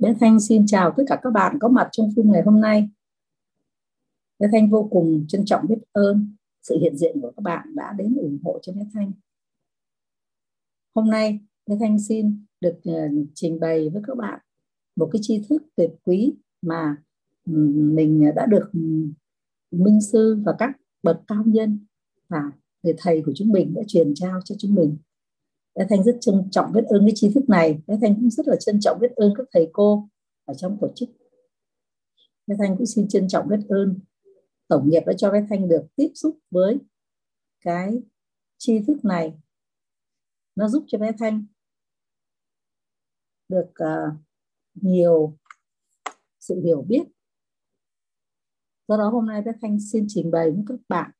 Bé Thanh xin chào tất cả các bạn có mặt trong phim ngày hôm nay. Bé Thanh vô cùng trân trọng biết ơn sự hiện diện của các bạn đã đến ủng hộ cho bé Thanh. Hôm nay, bé Thanh xin được ờ, trình bày với các bạn một cái tri thức tuyệt quý mà ừ, mình đã được ừ, minh sư và các bậc cao nhân và người thầy của chúng mình đã truyền trao cho chúng mình bé thanh rất trân trọng biết ơn cái tri thức này. Bé thanh cũng rất là trân trọng biết ơn các thầy cô ở trong tổ chức. Bé thanh cũng xin trân trọng biết ơn tổng nghiệp đã cho bé thanh được tiếp xúc với cái tri thức này. Nó giúp cho bé thanh được uh, nhiều sự hiểu biết. Do đó hôm nay bé thanh xin trình bày với các bạn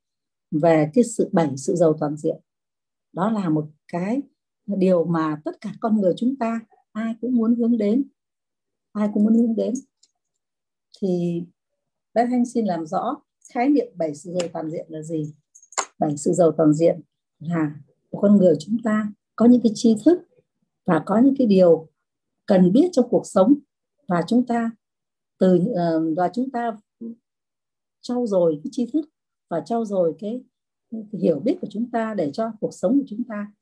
về cái sự bảy sự giàu toàn diện. Đó là một cái điều mà tất cả con người chúng ta ai cũng muốn hướng đến ai cũng muốn hướng đến. Thì bác thanh xin làm rõ khái niệm bảy sự giàu toàn diện là gì? Bảy sự giàu toàn diện là con người chúng ta có những cái tri thức và có những cái điều cần biết trong cuộc sống và chúng ta từ ờ, và chúng ta trau dồi cái tri thức và trau dồi cái, cái hiểu biết của chúng ta để cho cuộc sống của chúng ta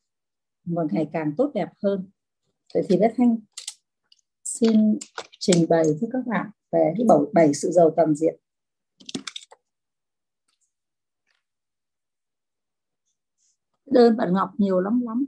và ngày càng tốt đẹp hơn. Vậy thì bé thanh xin trình bày với các bạn về cái bảy, bảy sự giàu toàn diện. Đơn bạn ngọc nhiều lắm lắm.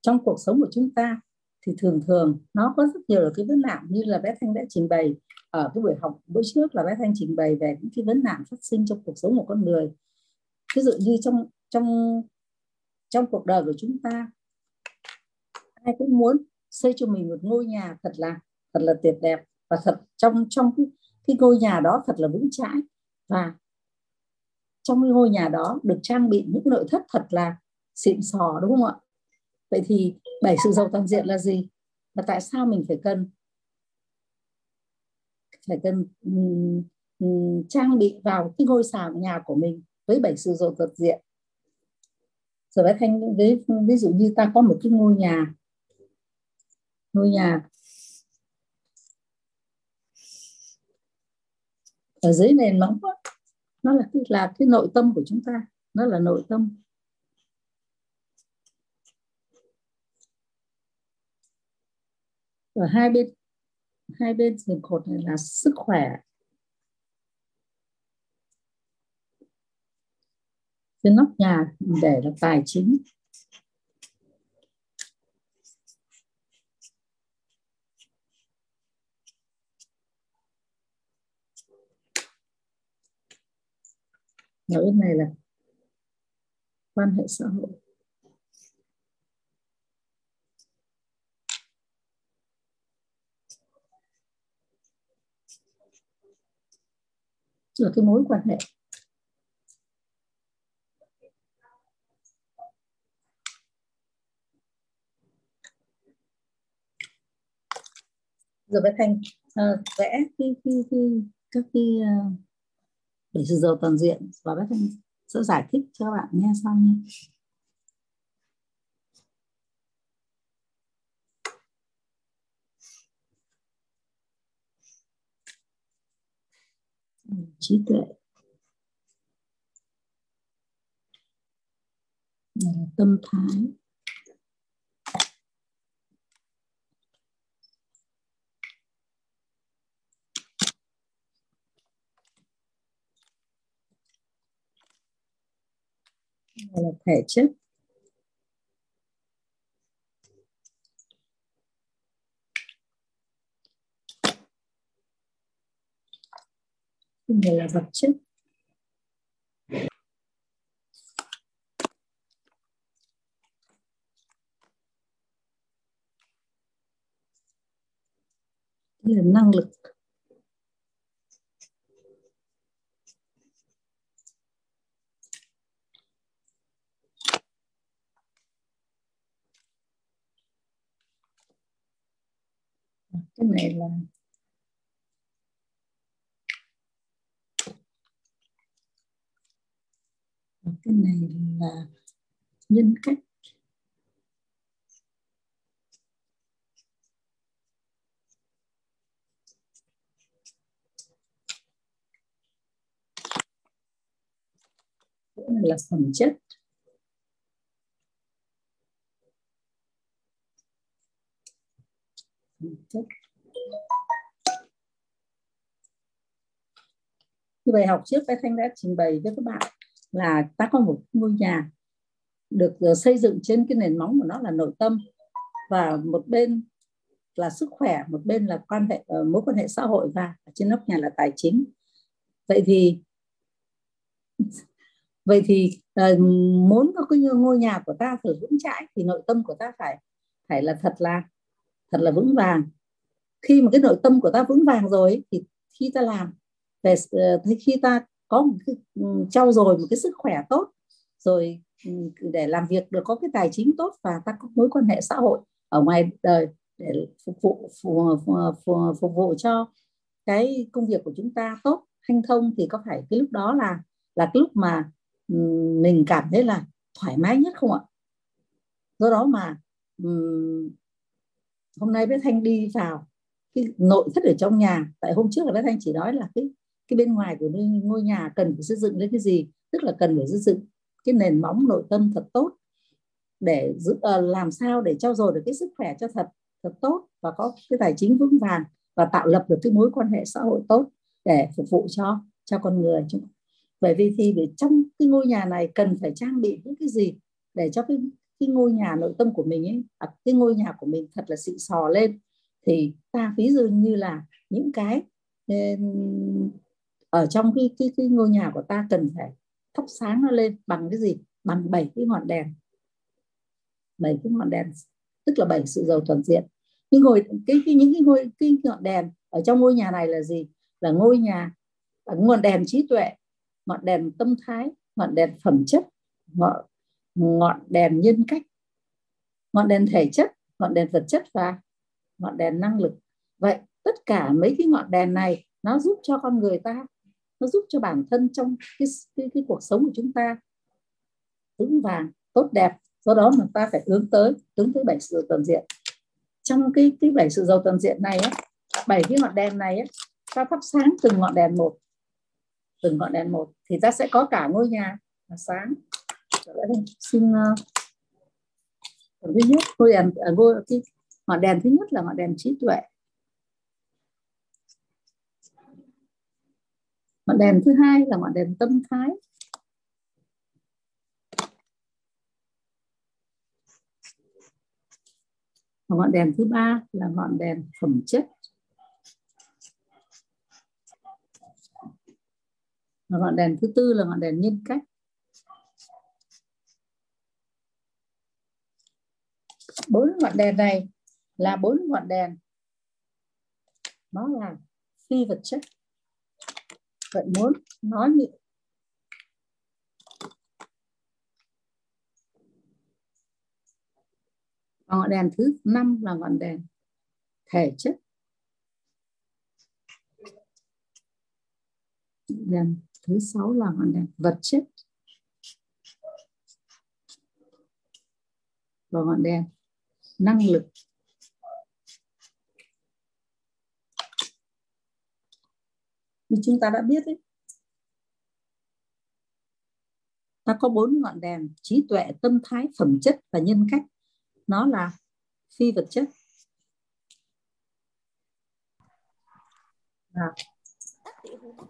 Trong cuộc sống của chúng ta thì thường thường nó có rất nhiều cái vấn nạn như là bé thanh đã trình bày. Ở cái buổi học bữa trước là bé thanh trình bày về những cái vấn nạn phát sinh trong cuộc sống của con người. Ví dụ như trong trong trong cuộc đời của chúng ta ai cũng muốn xây cho mình một ngôi nhà thật là thật là tuyệt đẹp và thật trong trong cái, cái ngôi nhà đó thật là vững chãi. Và trong cái ngôi nhà đó được trang bị những nội thất thật là xịn sò đúng không ạ? Vậy thì bảy sự giàu toàn diện là gì? Và tại sao mình phải cần phải cần um, um, trang bị vào cái ngôi sào nhà của mình với bảy sự giàu toàn diện? Rồi bé thanh ví, ví dụ như ta có một cái ngôi nhà ngôi nhà ở dưới nền móng nó là cái là cái nội tâm của chúng ta nó là nội tâm. Ở hai bên hai bên rừng cột này là sức khỏe. Cái nóc nhà để là tài chính. Ở bên này là quan hệ xã hội. Là cái mối quan hệ. Rồi bé thành uh, à, vẽ cái, cái, cái, các cái uh, để sự giàu toàn diện. Và bé thành sẽ giải thích cho các bạn nghe sau nhé. Trí tuệ. Tâm thái. Là thể chất. Này là vật chất. Là năng lực. Cái này là cái này là nhân cách. Là phẩm chất. Phẩm chất. Cái bài học trước bé thanh đã trình bày với các bạn là ta có một ngôi nhà được ờ, xây dựng trên cái nền móng của nó là nội tâm. Và một bên là sức khỏe, một bên là quan hệ ờ, mối quan hệ xã hội và trên nóc nhà là tài chính. Vậy thì vậy thì ờ, muốn có cái ngôi nhà của ta phải vững chãi thì nội tâm của ta phải phải là thật là thật là vững vàng. Khi mà cái nội tâm của ta vững vàng rồi thì khi ta làm, về khi ta có một cái ừ, trau dồi một cái sức khỏe tốt rồi ừ, để làm việc được có cái tài chính tốt và ta có mối quan hệ xã hội ở ngoài đời để phục vụ phục, phục, phục vụ cho cái công việc của chúng ta tốt hanh thông thì có phải cái lúc đó là là cái lúc mà ừ, mình cảm thấy là thoải mái nhất không ạ? Do đó mà hôm nay bé thanh đi vào cái nội thất ở trong nhà tại hôm trước là bé thanh chỉ nói là cái cái bên ngoài của ngôi nhà cần phải xây dựng lên cái gì? Tức là cần phải xây dựng cái nền móng nội tâm thật tốt để giữ, uh, làm sao để trao dồi được cái sức khỏe cho thật thật tốt và có cái tài chính vững vàng và tạo lập được cái mối quan hệ xã hội tốt để phục vụ cho cho con người. Chúng bởi vì thì để trong cái ngôi nhà này cần phải trang bị những cái gì để cho cái cái ngôi nhà nội tâm của mình ấy à, cái ngôi nhà của mình thật là xịn sò lên thì ta ví dụ như là những cái ở trong cái cái cái ngôi nhà của ta cần phải thắp sáng nó lên bằng cái gì? Bằng bảy cái ngọn đèn. Bảy cái ngọn đèn tức là bảy sự giàu toàn diện. Nhưng ngồi cái, cái những cái ngôi cái ngọn đèn ở trong ngôi nhà này là gì? Là ngôi nhà là ngọn đèn trí tuệ ngọn đèn tâm thái ngọn đèn phẩm chất ngọn, ngọn đèn nhân cách ngọn đèn thể chất ngọn đèn vật chất và ngọn đèn năng lực. Vậy tất cả mấy cái ngọn đèn này nó giúp cho con người ta nó giúp cho bản thân trong cái, cái, cái cuộc sống của chúng ta vững vàng tốt đẹp. Do đó mà ta phải hướng tới hướng tới bảy sự toàn diện. Trong cái cái bảy sự giàu toàn diện này á bảy cái ngọn đèn này á ta thắp sáng từng ngọn đèn một từng ngọn đèn một thì ta sẽ có cả ngôi nhà là sáng. Dạ vâng, xin uh, thứ nhất ngôi đèn à, ngôi cái ngọn đèn thứ nhất là ngọn đèn trí tuệ. Ngọn đèn thứ hai là ngọn đèn tâm thái. Và ngọn đèn thứ ba là ngọn đèn phẩm chất. Và ngọn đèn thứ tư là ngọn đèn nhân cách. Bốn ngọn đèn này là bốn ngọn đèn. Nó là phi vật chất vậy muốn nói như ngọn đèn thứ năm là ngọn đèn thể chất. Đèn thứ sáu là ngọn đèn vật chất. Và ngọn đèn năng lực. Như chúng ta đã biết ấy, ta có bốn ngọn đèn trí tuệ tâm thái phẩm chất và nhân cách. Nó là phi vật chất.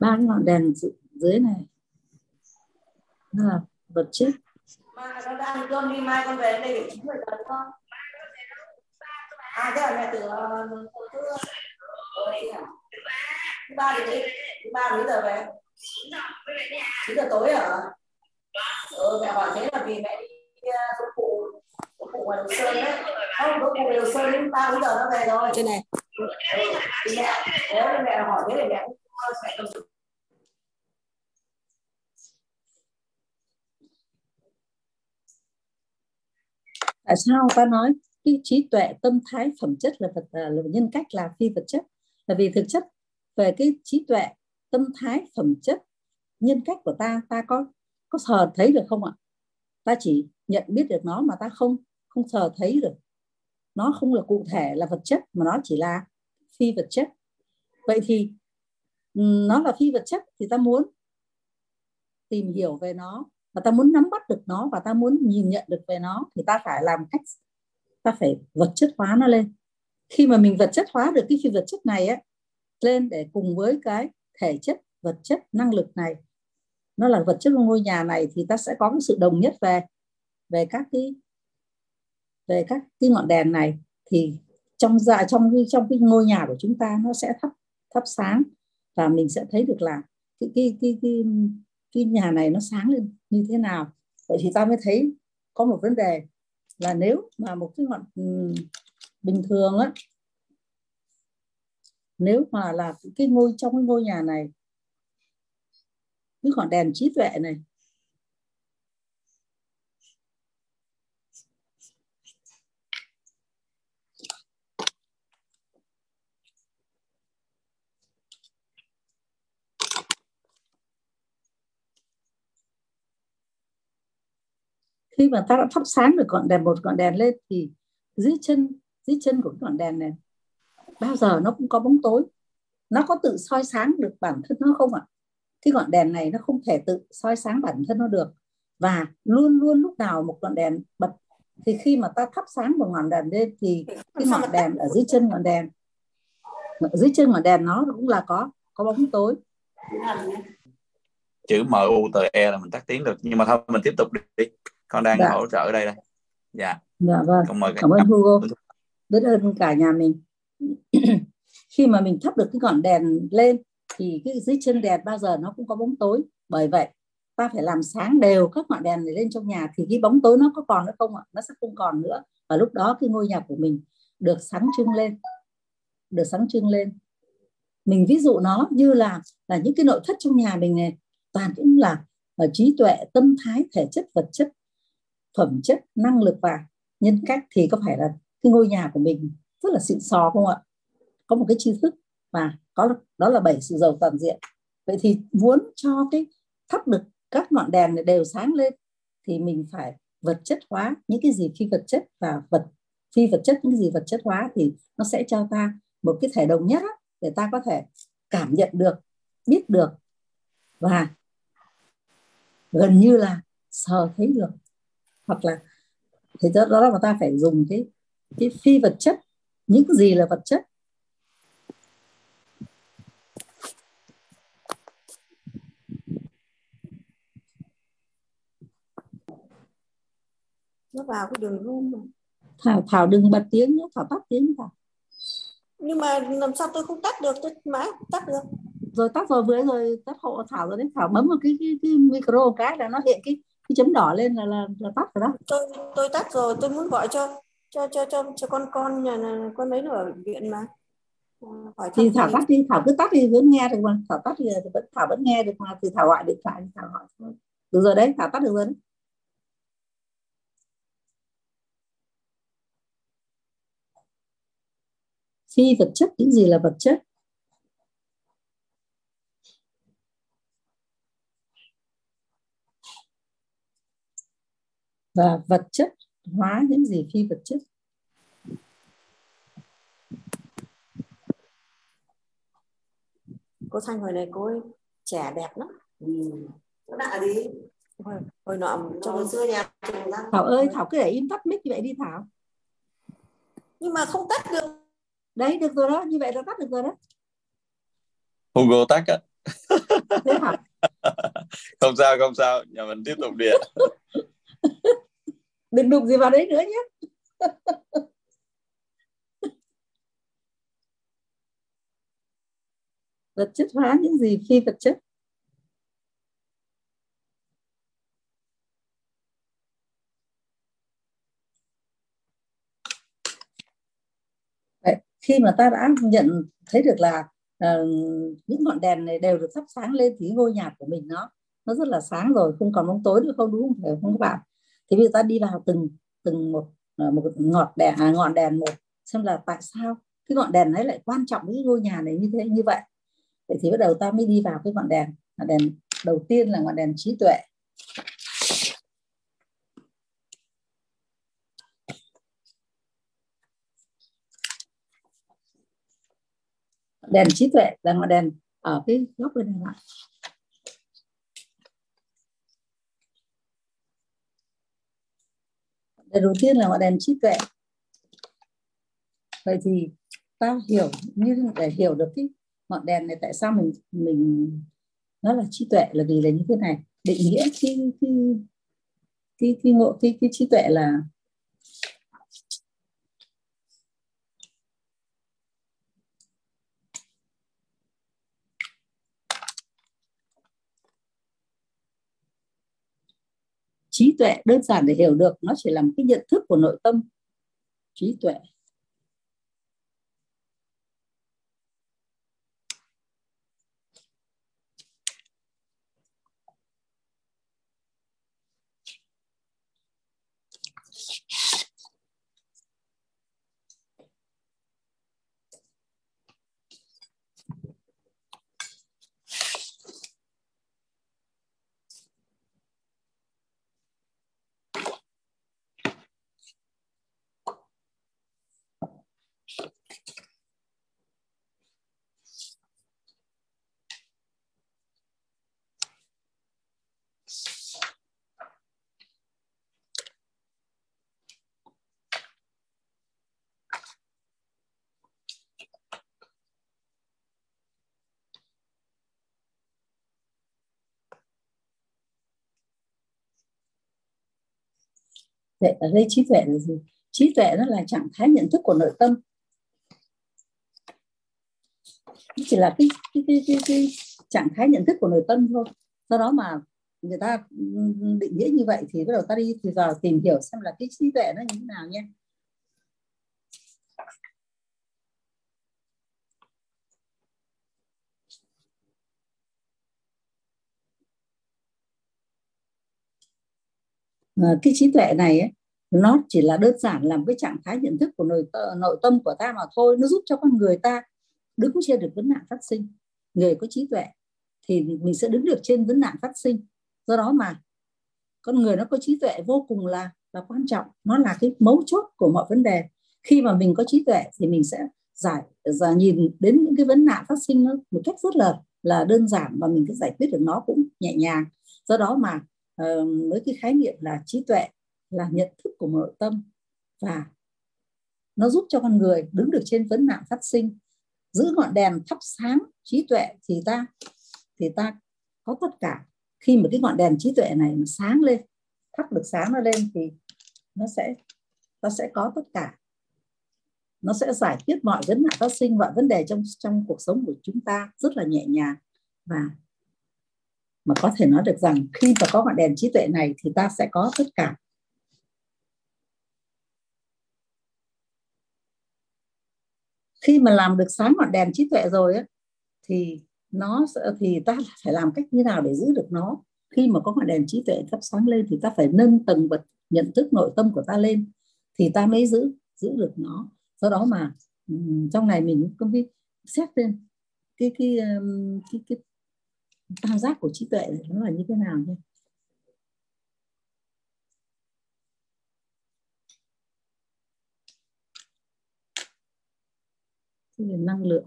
Ba ngọn đèn dưới này nó là vật chất. Mà nó đang cơm đi mai con về đây để chín giờ con à thế là mẹ từ ờ, thứ à? thứ ba thì đi ba mấy giờ về chín giờ tối hả? Ừ mẹ hỏi thế là vì mẹ đi uh, phụ phụ ngoài đồ sơn đấy. Không có phụ đồ sơn đến ba mấy giờ nó về rồi. Trên này. Ừ, mẹ nếu mẹ hỏi thế thì mẹ cũng tâm sự tại sao ta nói? Cái trí tuệ tâm thái phẩm chất là vật là nhân cách là phi vật chất. Là vì thực chất về cái trí tuệ tâm thái, phẩm chất, nhân cách của ta ta có có sờ thấy được không ạ? Ta chỉ nhận biết được nó mà ta không không sờ thấy được. Nó không là cụ thể là vật chất, mà nó chỉ là phi vật chất. Vậy thì nó là phi vật chất thì ta muốn tìm hiểu về nó và ta muốn nắm bắt được nó và ta muốn nhìn nhận được về nó thì ta phải làm cách, ta phải vật chất hóa nó lên. Khi mà mình vật chất hóa được cái phi vật chất này á, lên để cùng với cái thể chất vật chất năng lực này. Nó là vật chất của ngôi nhà này thì ta sẽ có cái sự đồng nhất về về các cái về các cái ngọn đèn này. Thì trong dạ trong cái trong cái ngôi nhà của chúng ta nó sẽ thắp thắp sáng và mình sẽ thấy được là cái cái cái cái, cái nhà này nó sáng lên như thế nào. Vậy thì ta mới thấy có một vấn đề là nếu mà một cái ngọn bình thường á nếu mà là cái ngôi, trong cái ngôi nhà này cái ngọn đèn trí tuệ này. Khi mà ta đã thắp sáng được ngọn đèn, một ngọn đèn lên thì dưới chân dưới chân của cái ngọn đèn này bao giờ nó cũng có bóng tối. Nó có tự soi sáng được bản thân nó không ạ? Cái ngọn đèn này nó không thể tự soi sáng bản thân nó được. Và luôn luôn lúc nào một ngọn đèn bật thì khi mà ta thắp sáng một ngọn đèn lên thì cái ngọn đèn ở dưới chân ngọn đèn ở dưới chân ngọn đèn nó cũng là có có bóng tối. Chữ M U T E là mình tắt tiếng được nhưng mà thôi mình tiếp tục đi. Con đang dạ. hỗ trợ ở đây đây. Dạ. Dạ vâng. Cảm, mời cảm ơn Hugo. Biết ơn cả nhà mình khi mà mình thắp được cái ngọn đèn lên, thì cái dưới chân đèn bao giờ nó cũng có bóng tối. Bởi vậy, ta phải làm sáng đều các ngọn đèn này lên trong nhà, thì cái bóng tối nó có còn nữa không ạ? Nó sẽ không còn nữa. Và lúc đó cái ngôi nhà của mình được sáng trưng lên, được sáng trưng lên. Mình ví dụ nó như là là những cái nội thất trong nhà mình này, toàn cũng là là trí tuệ, tâm thái, thể chất, vật chất, phẩm chất, năng lực và nhân cách, thì có phải là cái ngôi nhà của mình rất là xịn sò không ạ? Có một cái tri thức và có đó là bảy sự giàu toàn diện. Vậy thì muốn cho cái thắp được các ngọn đèn này đều sáng lên thì mình phải vật chất hóa những cái gì phi vật chất và vật phi vật chất những cái gì vật chất hóa thì nó sẽ cho ta một cái thể đồng nhất á, để ta có thể cảm nhận được biết được và gần như là sờ thấy được. Hoặc là thì đó, đó là mà ta phải dùng cái cái phi vật chất những gì là vật chất? Nó vào cái đường room mà. Thảo thảo đừng bật tiếng nhé thảo tắt tiếng thảo. Nhưng mà làm sao tôi không tắt được? Tôi mãi tắt được. Rồi tắt rồi vừa rồi tắt hộ thảo rồi đấy. Thảo bấm vào cái cái, cái micro cái là nó hiện cái cái chấm đỏ lên là là, là tắt rồi đó. Tôi tôi tắt rồi tôi muốn gọi cho cho cho cho cho con con nhà con ấy nó ở viện mà. À, hỏi thì thảo tắt đi thảo cứ tắt thì vẫn nghe được mà. Thảo tắt thì vẫn thảo vẫn nghe được mà. Thì thảo gọi điện thoại thì thảo hỏi. Thôi được rồi đấy thảo tắt được rồi đấy. Phi vật chất những gì là vật chất? Và vật chất hóa những gì phi vật chất. Cô thanh hồi này cô ấy trẻ đẹp lắm. Ừ. nó đã gì hồi, hồi nọ trong xưa nhà thảo ơi thảo cứ để im tắt mic như vậy đi thảo. Nhưng mà không tắt được. Đấy được rồi đó như vậy là tắt được rồi đó. Hugo tắt á. Không sao không sao. Nhà mình tiếp tục điện đừng đụng gì vào đấy nữa nhé. Vật chất hóa những gì phi vật chất. Đấy, khi mà ta đã nhận thấy được là uh, những ngọn đèn này đều được thắp sáng lên thì ngôi nhà của mình nó nó rất là sáng rồi không còn bóng tối nữa không đúng không? Phải không các bạn? Thì bây giờ ta đi vào từng từng một à, một ngọn đèn à, ngọn đèn một xem là tại sao cái ngọn đèn ấy lại quan trọng với ngôi nhà này như thế như vậy. Vậy thì bắt đầu ta mới đi vào cái ngọn đèn. Ngọn đèn đầu tiên là ngọn đèn trí tuệ. Đèn trí tuệ là ngọn đèn ở cái góc bên này Để đầu tiên là ngọn đèn trí tuệ. Vậy thì ta hiểu, như để hiểu được cái ngọn đèn này, tại sao mình mình nó là trí tuệ là vì là như thế này. Định nghĩa cái cái cái cái ngộ, cái cái trí tuệ là trí tuệ, đơn giản để hiểu được, nó chỉ là một cái nhận thức của nội tâm, trí tuệ. Tuệ ở đây trí tuệ là gì? Trí tuệ nó là trạng thái nhận thức của nội tâm. Nó chỉ là cái cái, cái cái cái trạng thái nhận thức của nội tâm thôi. Do đó mà người ta ừ, định nghĩa như vậy thì bắt đầu ta đi thì vào tìm hiểu xem là cái trí tuệ nó như thế nào nhé cái trí tuệ này ấy, nó chỉ là đơn giản làm cái trạng thái nhận thức của nội, ờ, nội tâm của ta mà thôi. Nó giúp cho con người ta đứng trên được vấn nạn phát sinh. Người có trí tuệ thì mình sẽ đứng được trên vấn nạn phát sinh. Do đó mà con người nó có trí tuệ vô cùng là là quan trọng. Nó là cái mấu chốt của mọi vấn đề. Khi mà mình có trí tuệ thì mình sẽ giải và nhìn đến những cái vấn nạn phát sinh nó một cách rất là là đơn giản và mình cứ giải quyết được nó cũng nhẹ nhàng. Do đó mà Ờ, với cái khái niệm là trí tuệ, là nhận thức của nội tâm và nó giúp cho con người đứng được trên vấn nạn phát sinh. Giữ ngọn đèn thắp sáng trí tuệ thì ta thì ta có tất cả. Khi mà cái ngọn đèn trí tuệ này nó sáng lên, thắp được sáng nó lên thì nó sẽ ta sẽ có tất cả. Nó sẽ giải quyết mọi vấn nạn phát sinh mọi vấn đề trong trong cuộc sống của chúng ta rất là nhẹ nhàng và mà có thể nói được rằng khi mà có ngọn đèn trí tuệ này thì ta sẽ có tất cả. Khi mà làm được sáng ngọn đèn trí tuệ rồi á thì nó thì ta phải làm cách như nào để giữ được nó? Khi mà có ngọn đèn trí tuệ thắp sáng lên thì ta phải nâng tầng bậc nhận thức nội tâm của ta lên thì ta mới giữ giữ được nó. Do đó mà trong này mình cũng biết xét lên cái cái cái, cái tam giác của trí tuệ nó là như thế nào nhé về năng lượng.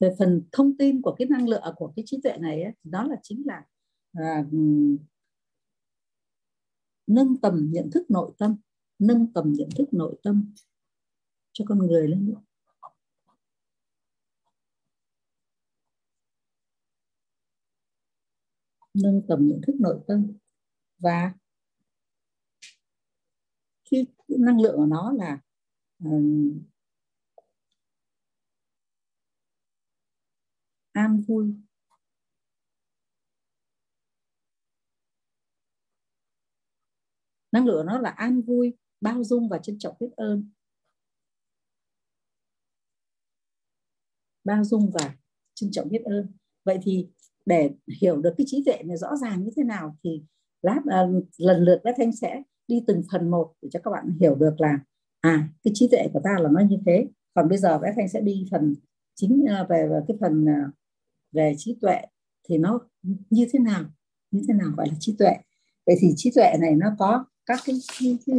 Về phần thông tin của cái năng lượng à, của cái trí tuệ này ấy, đó là chính là à, nâng tầm nhận thức nội tâm nâng tầm nhận thức nội tâm cho con người lên. Nữa nâng tầm nhận thức nội tâm và khi năng lượng của nó là um, an vui. Năng lượng nó là an vui bao dung và trân trọng biết ơn. Bao dung và trân trọng biết ơn. Vậy thì để hiểu được cái trí tuệ này rõ ràng như thế nào thì lát à, lần lượt các thanh sẽ đi từng phần một để cho các bạn hiểu được là à cái trí tuệ của ta là nó như thế. Còn bây giờ các thanh sẽ đi phần chính à, về, về cái phần à, về trí tuệ thì nó như thế nào? Như thế nào gọi là trí tuệ? Vậy thì trí tuệ này nó có các cái, cái, cái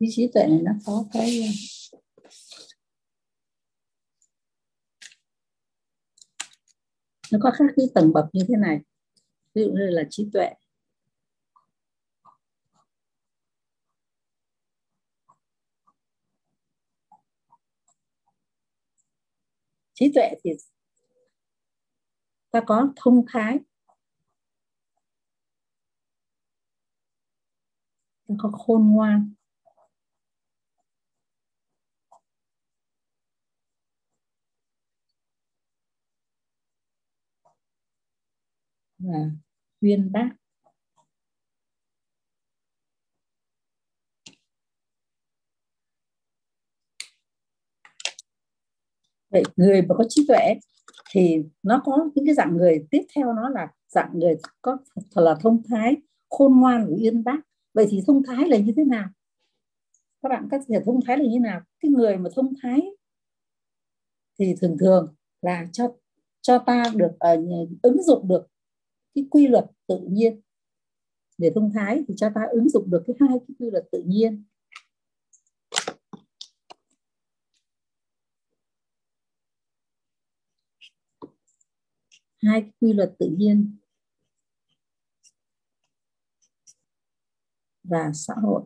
cái trí tuệ này nó có cái ờ, nó có các cái tầng bậc như thế này. Ví dụ như là trí tuệ. Trí tuệ thì ta có thông thái. Ta có khôn ngoan. Và uyên bác. Vậy người mà có trí tuệ thì nó có những cái dạng người tiếp theo nó là dạng người có thật là thông thái khôn ngoan và uyên bác. Vậy thì thông thái là như thế nào? Các bạn các thể thông thái là như thế nào? Cái người mà thông thái thì thường thường là cho cho ta được uh, ứng dụng được cái quy luật tự nhiên. Để thông thái thì cho ta ứng dụng được cái hai cái quy luật tự nhiên. Hai cái quy luật tự nhiên và xã hội.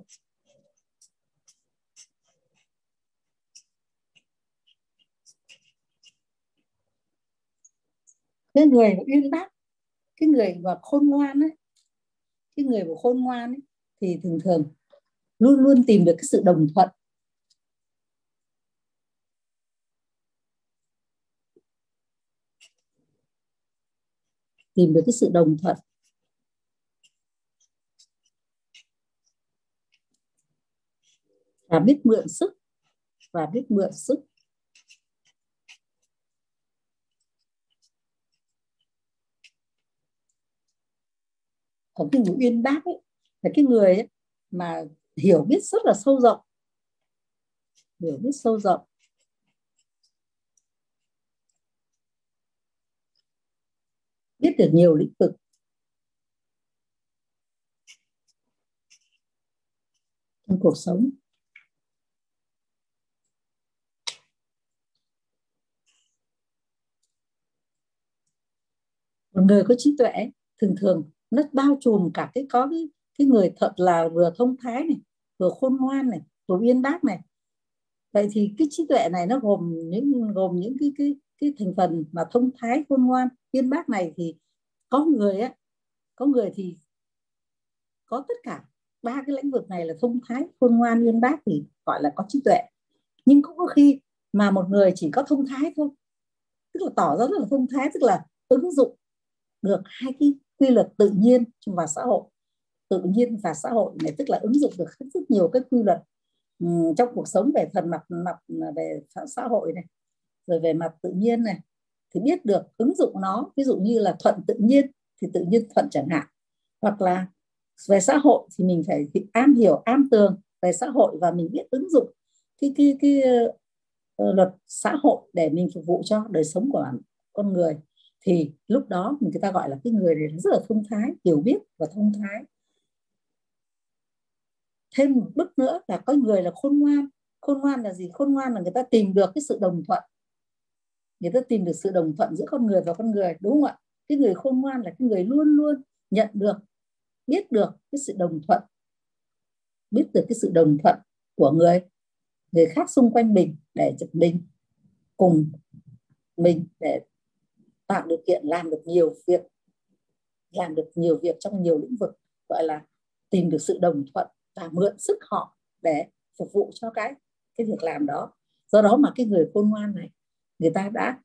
Cái người uyên bác cái người mà khôn ngoan ấy cái người mà khôn ngoan ấy, thì thường thường luôn luôn tìm được cái sự đồng thuận. Tìm được cái sự đồng thuận. Và biết mượn sức và biết mượn sức. Còn cái người uyên bác ấy là cái người ấy mà hiểu biết rất là sâu rộng, hiểu biết sâu rộng. Biết được nhiều lĩnh vực. Trong cuộc sống. Một người có trí tuệ thường thường nó bao trùm cả cái, có cái cái người thật là vừa thông thái này, vừa khôn ngoan này, vừa uyên bác này. Vậy thì cái trí tuệ này nó gồm những gồm những cái cái cái thành phần mà thông thái, khôn ngoan, uyên bác này thì có người á, có người thì có tất cả ba cái lĩnh vực này là thông thái, khôn ngoan, uyên bác thì gọi là có trí tuệ. Nhưng cũng có khi mà một người chỉ có thông thái thôi, tức là tỏ ra rất là thông thái, tức là ứng dụng được hai cái quy luật tự nhiên và xã hội tự nhiên và xã hội này tức là ứng dụng được rất nhiều các quy luật um, trong cuộc sống về phần mặt mặt về xã hội này rồi về mặt tự nhiên này thì biết được ứng dụng nó. Ví dụ như là thuận tự nhiên thì tự nhiên thuận chẳng hạn. Hoặc là về xã hội thì mình phải am hiểu am tường về xã hội và mình biết ứng dụng cái cái cái uh, luật xã hội để mình phục vụ cho đời sống của con người thì lúc đó người ta gọi là cái người này rất là thông thái, hiểu biết và thông thái. Thêm một bước nữa là có người là khôn ngoan. Khôn ngoan là gì? Khôn ngoan là người ta tìm được cái sự đồng thuận. Người ta tìm được sự đồng thuận giữa con người và con người, đúng không ạ? Cái người khôn ngoan là cái người luôn luôn nhận được, biết được cái sự đồng thuận. Biết được cái sự đồng thuận của người người khác xung quanh mình để mình cùng mình để tạo điều kiện làm được nhiều việc, làm được nhiều việc trong nhiều lĩnh vực, gọi là tìm được sự đồng thuận và mượn sức họ để phục vụ cho cái cái việc làm đó. Do đó mà cái người khôn ngoan này, người ta đã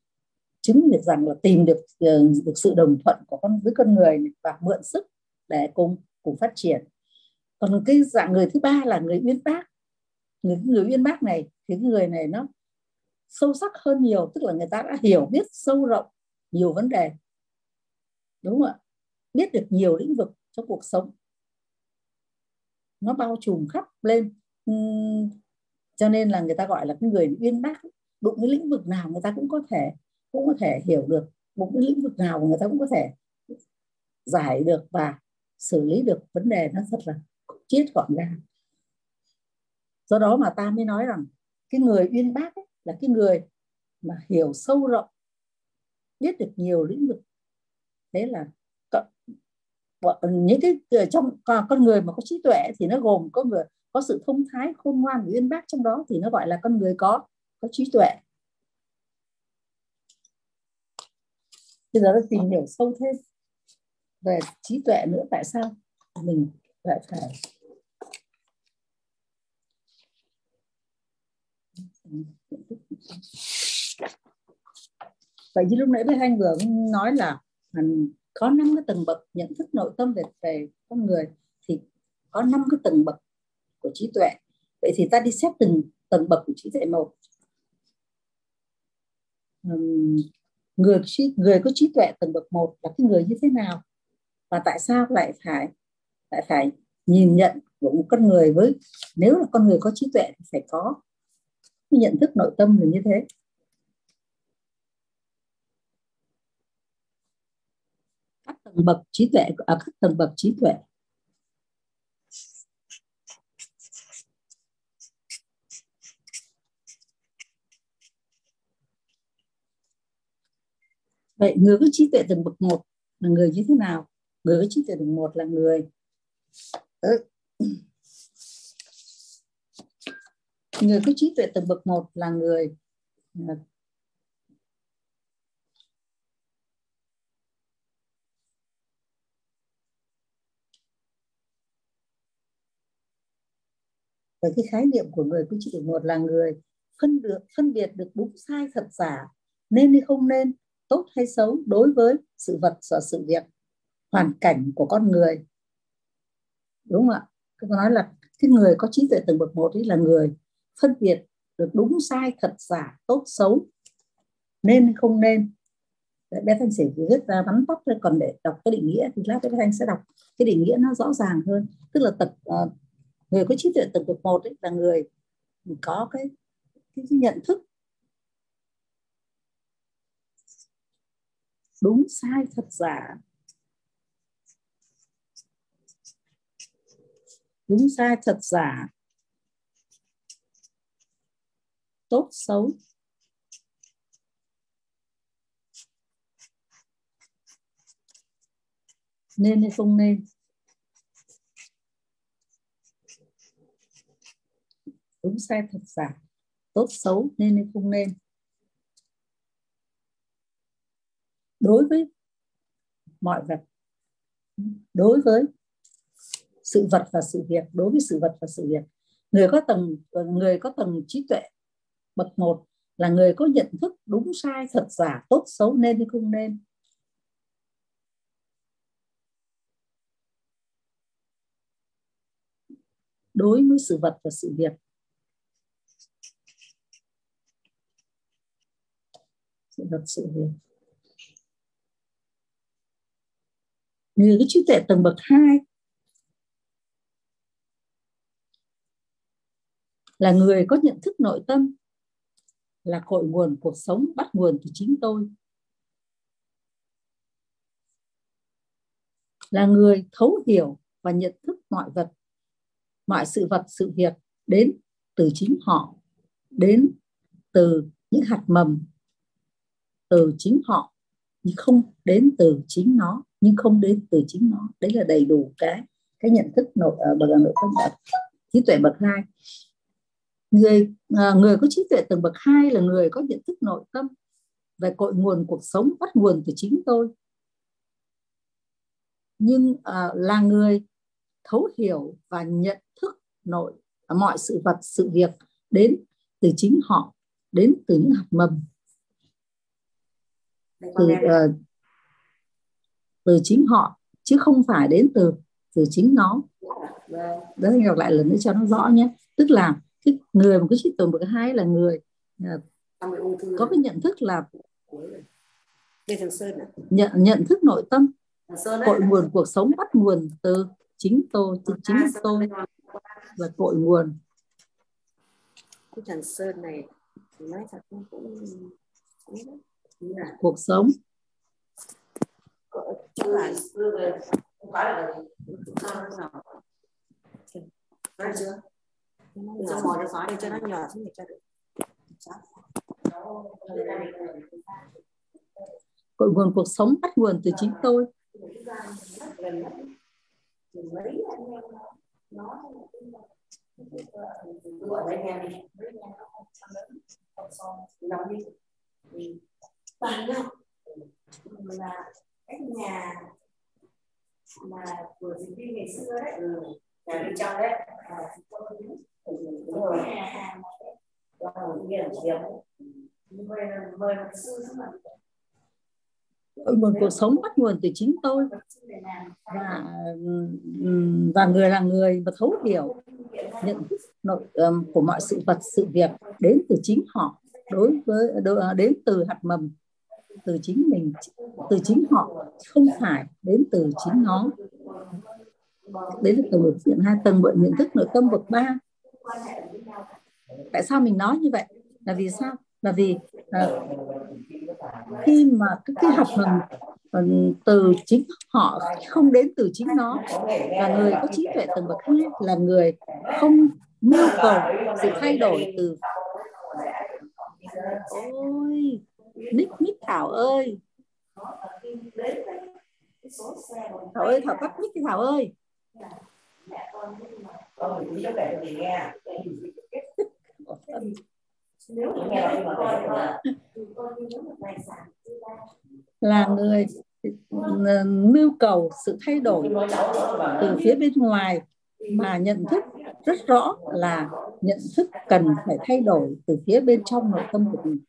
chứng được rằng là tìm được ờ, được sự đồng thuận của con, với con người này và mượn sức để cùng cùng phát triển. Còn cái dạng người thứ ba là người uyên bác. Người người uyên bác này, thì cái người này nó sâu sắc hơn nhiều, tức là người ta đã hiểu, biết sâu rộng nhiều vấn đề đúng không ạ? Biết được nhiều lĩnh vực trong cuộc sống. Nó bao trùm khắp lên. Cho nên là người ta gọi là cái người uyên bác đụng cái lĩnh vực nào người ta cũng có thể cũng có thể hiểu được. Một cái lĩnh vực nào người ta cũng có thể giải được và xử lý được vấn đề nó rất là chiết gọn ra do đó mà ta mới nói rằng cái người uyên bác ấy, là cái người mà hiểu sâu rộng biết được nhiều lĩnh vực. Thế là những cái ờ, trong à, con người mà có trí tuệ thì nó gồm có người, có sự thông thái, khôn ngoan, và uyên bác trong đó thì nó gọi là con người có có trí tuệ. Bây giờ tôi tìm hiểu sâu thêm về trí tuệ nữa, tại sao mình lại phải vậy như lúc nãy với anh vừa nói là có năm cái tầng bậc nhận thức nội tâm về về con người thì có năm cái tầng bậc của trí tuệ. Vậy thì ta đi xét từng tầng bậc của trí tuệ một. Người người có trí tuệ tầng bậc một là cái người như thế nào? Và tại sao lại phải lại phải nhìn nhận của một con người với, nếu là con người có trí tuệ thì phải có nhận thức nội tâm là như thế các tầng bậc trí tuệ ở các tầng bậc trí tuệ. Vậy người có trí tuệ tầng bậc một là người như thế nào? Người có trí tuệ tầng một là người. Ừ. Người có trí tuệ tầng bậc một là người. À, à, Và cái khái niệm của người có trí tuệ một là người phân được phân biệt được đúng sai thật giả nên hay không nên tốt hay xấu đối với sự vật và sự việc hoàn cảnh của con người. Đúng không ạ? Tôi nói là cái người có trí tuệ từng bậc một ấy là người phân biệt được đúng sai thật giả tốt xấu nên hay không nên. Đấy, bé thanh sẽ viết ra vắn tóc thôi còn để đọc cái định nghĩa thì lát bé thanh sẽ đọc. Cái định nghĩa nó rõ ràng hơn tức là tập uh, người có trí tuệ tổng bậc một ấy là người có cái, cái, cái nhận thức đúng sai thật giả. Đúng sai thật giả. Tốt xấu. Nên hay không nên? Đúng sai thật giả, tốt xấu nên hay không nên. Đối với mọi vật, đối với sự vật và sự việc, đối với sự vật và sự việc, người có tầng, người có tầng trí tuệ bậc một là người có nhận thức đúng sai thật giả, tốt xấu nên hay không nên. Đối với sự vật và sự việc vật sự việc người có trí tuệ tầng bậc hai là người có nhận thức nội tâm, là cội nguồn cuộc sống, bắt nguồn từ chính tôi. Là người thấu hiểu và nhận thức mọi vật, mọi sự vật, sự việc đến từ chính họ, đến từ những hạt mầm từ chính họ, nhưng không đến từ chính nó, nhưng không đến từ chính nó. Đấy là đầy đủ cái cái nhận thức nội ở bậc nội tâm bậc trí tuệ bậc hai. Người ờ, người có trí tuệ tầng bậc hai là người có nhận thức nội tâm về cội nguồn cuộc sống, bắt nguồn từ chính tôi. Nhưng ờ, là người thấu hiểu và nhận thức nội, mọi sự vật, sự việc đến từ chính họ, đến từ những hạt mầm từ uh, từ chính họ chứ không phải đến từ từ chính nó. Đó đọc lại lần nữa cho nó rõ nhé. Tức là cái người mà cái trí tuệ bậc hai là người uh, có cái nhận thức là nhận nhận thức nội tâm. Cội nguồn cuộc sống bắt nguồn từ chính tôi từ chính tôi và cội nguồn. Cái thằng sơn này nói thật cũng chắc là chưa? Cho nó nhỏ xuống để cho được. Cội nguồn cuộc sống bắt nguồn từ chính tôi bằng nhau là cách nhà mà của diễn viên ngày xưa đấy ừ. nhà bên trong đấy. À, đúng rồi. nhà hàng đó là việc. Mời mời một sư mà. Nguồn cuộc sống bắt nguồn từ chính tôi. Và và người là người mà thấu hiểu nhận thức nội um, của mọi sự vật sự việc đến từ chính họ đối với đến từ hạt mầm từ chính mình từ chính họ không phải đến từ chính nó. Đấy là tầng bậc diện hai tầng bậc nhận thức nội tâm bậc ba. Tại sao mình nói như vậy? Là vì sao? Là vì à, khi mà cái, cái học hành từ chính họ không đến từ chính nó là người có trí tuệ tầng bậc hai là người không nhu cầu sự thay đổi từ. Ôi nick nick thảo ơi. Thảo ơi, thảo tắt đi, thảo ơi. Là người ờ, mưu cầu sự thay đổi từ phía bên ngoài mà nhận thức rất rõ là nhận thức cần phải thay đổi từ phía bên trong nội tâm của mình.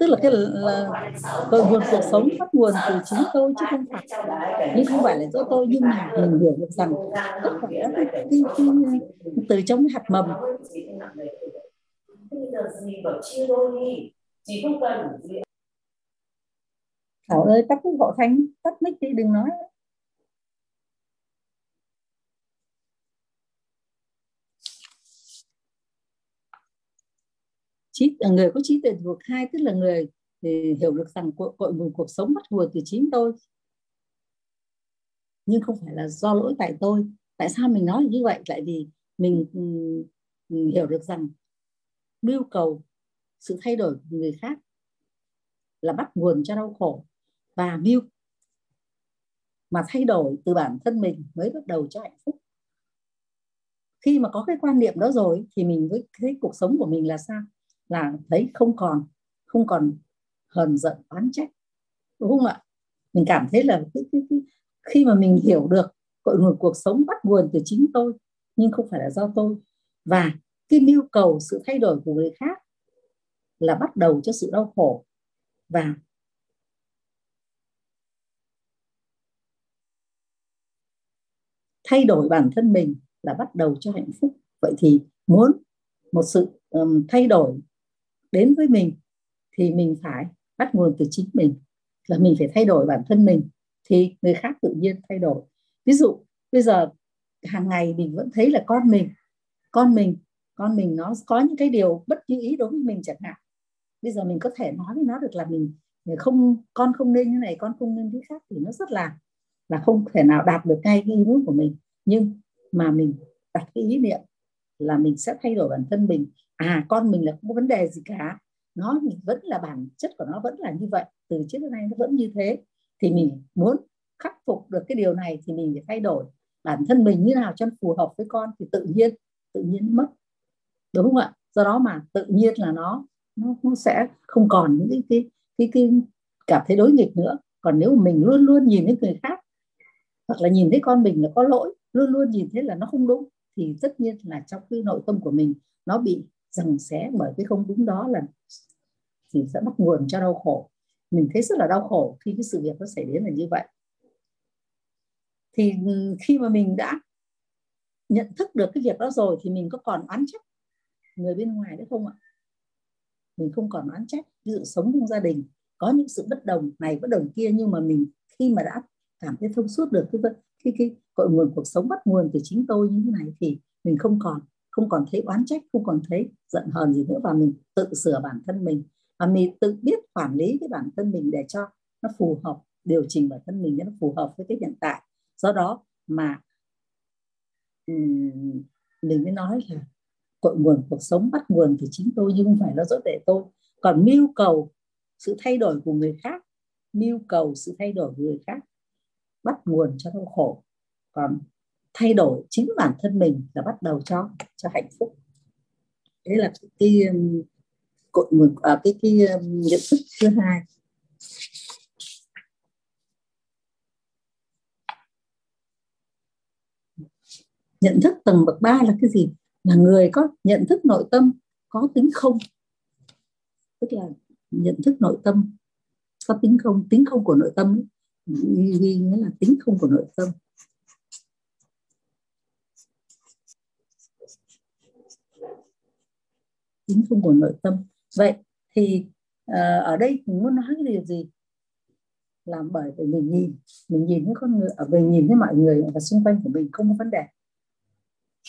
Tức là cái là cội nguồn cuộc sống bắt nguồn từ chính tôi chứ không phải. Nhưng không phải là do tôi nhưng mà mình hiểu được rằng tất cả các cái, cái, cái, từ trong hạt mầm. Thảo ơi tắt cái hộ thanh tắt mic đi đừng nói. Trí à, người có trí tuệ thuộc hai tức là người thì hiểu được rằng cội nguồn cuộc sống bắt nguồn từ chính tôi. Nhưng không phải là do lỗi tại tôi. Tại sao mình nói như vậy? Tại vì mình, mình hiểu được rằng mưu cầu sự thay đổi của người khác là bắt nguồn cho đau khổ và mưu mà thay đổi từ bản thân mình mới bắt đầu cho hạnh phúc. Khi mà có cái quan niệm đó rồi thì mình mới thấy cuộc sống của mình là sao? Là thấy không còn không còn hờn giận oán trách đúng không ạ? Mình cảm thấy là cái, cái, cái, khi mà mình hiểu được cội nguồn cuộc sống bắt nguồn từ chính tôi nhưng không phải là do tôi và cái nhu cầu sự thay đổi của người khác là bắt đầu cho sự đau khổ và thay đổi bản thân mình là bắt đầu cho hạnh phúc. Vậy thì muốn một sự um, thay đổi đến với mình thì mình phải bắt nguồn từ chính mình, là mình phải thay đổi bản thân mình thì người khác tự nhiên thay đổi. Ví dụ, bây giờ hàng ngày mình vẫn thấy là con mình con mình con mình nó có những cái điều bất như ý đối với mình chẳng hạn. Bây giờ mình có thể nói với nó được là mình không, con không nên như này, con không nên thế khác thì nó rất là là không thể nào đạt được ngay cái ý muốn của mình. Nhưng mà mình đặt cái ý niệm là mình sẽ thay đổi bản thân mình à con mình là không có vấn đề gì cả. Nó vẫn là bản chất của nó vẫn là như vậy. Từ trước đến nay nó vẫn như thế. Thì mình muốn khắc phục được cái điều này thì mình phải thay đổi bản thân mình như nào cho phù hợp với con thì tự nhiên tự nhiên mất. Đúng không ạ? Do đó mà tự nhiên là nó nó, nó sẽ không còn những cái cái cái, cái cảm thấy đối nghịch nữa. Còn nếu mình luôn luôn nhìn thấy người khác hoặc là nhìn thấy con mình là có lỗi luôn luôn nhìn thấy là nó không đúng thì tất nhiên là trong cái nội tâm của mình nó bị rằng xé bởi cái không đúng đó là thì sẽ bắt nguồn cho đau khổ. Mình thấy rất là đau khổ khi cái sự việc nó xảy đến là như vậy. Thì ừ, khi mà mình đã nhận thức được cái việc đó rồi thì mình có còn oán trách? Người bên ngoài nữa không ạ? Mình không còn oán trách. Ví dụ sống trong gia đình, có những sự bất đồng này, bất đồng kia, nhưng mà mình khi mà đã cảm thấy thông suốt được cái cái cái cội nguồn, cuộc sống bắt nguồn từ chính tôi như thế này thì mình không còn không còn thấy oán trách, không còn thấy giận hờn gì nữa, và mình tự sửa bản thân mình. Và mình tự biết quản lý cái bản thân mình để cho nó phù hợp, điều chỉnh bản thân mình cho nó phù hợp với cái hiện tại. Do đó mà mình mới nói là cội nguồn cuộc sống, bắt nguồn từ chính tôi, nhưng không phải nó rốt để tôi. Còn mưu cầu sự thay đổi của người khác, mưu cầu sự thay đổi của người khác, bắt nguồn cho đau khổ. Còn thay đổi chính bản thân mình là bắt đầu cho cho hạnh phúc. Đấy là cái, cái um, cội nguồn à, cái cái um, nhận thức thứ hai. Nhận thức tầng bậc ba là cái gì? Là người có nhận thức nội tâm có tính không? Tức là nhận thức nội tâm có tính không? Tính không của nội tâm ghi nghĩa là tính không của nội tâm. Tính không của nội tâm. Vậy thì uh, ở đây mình muốn nói cái điều gì? Làm bởi vì mình nhìn mình nhìn những con người ở mình nhìn thấy mọi người và xung quanh của mình không có vấn đề.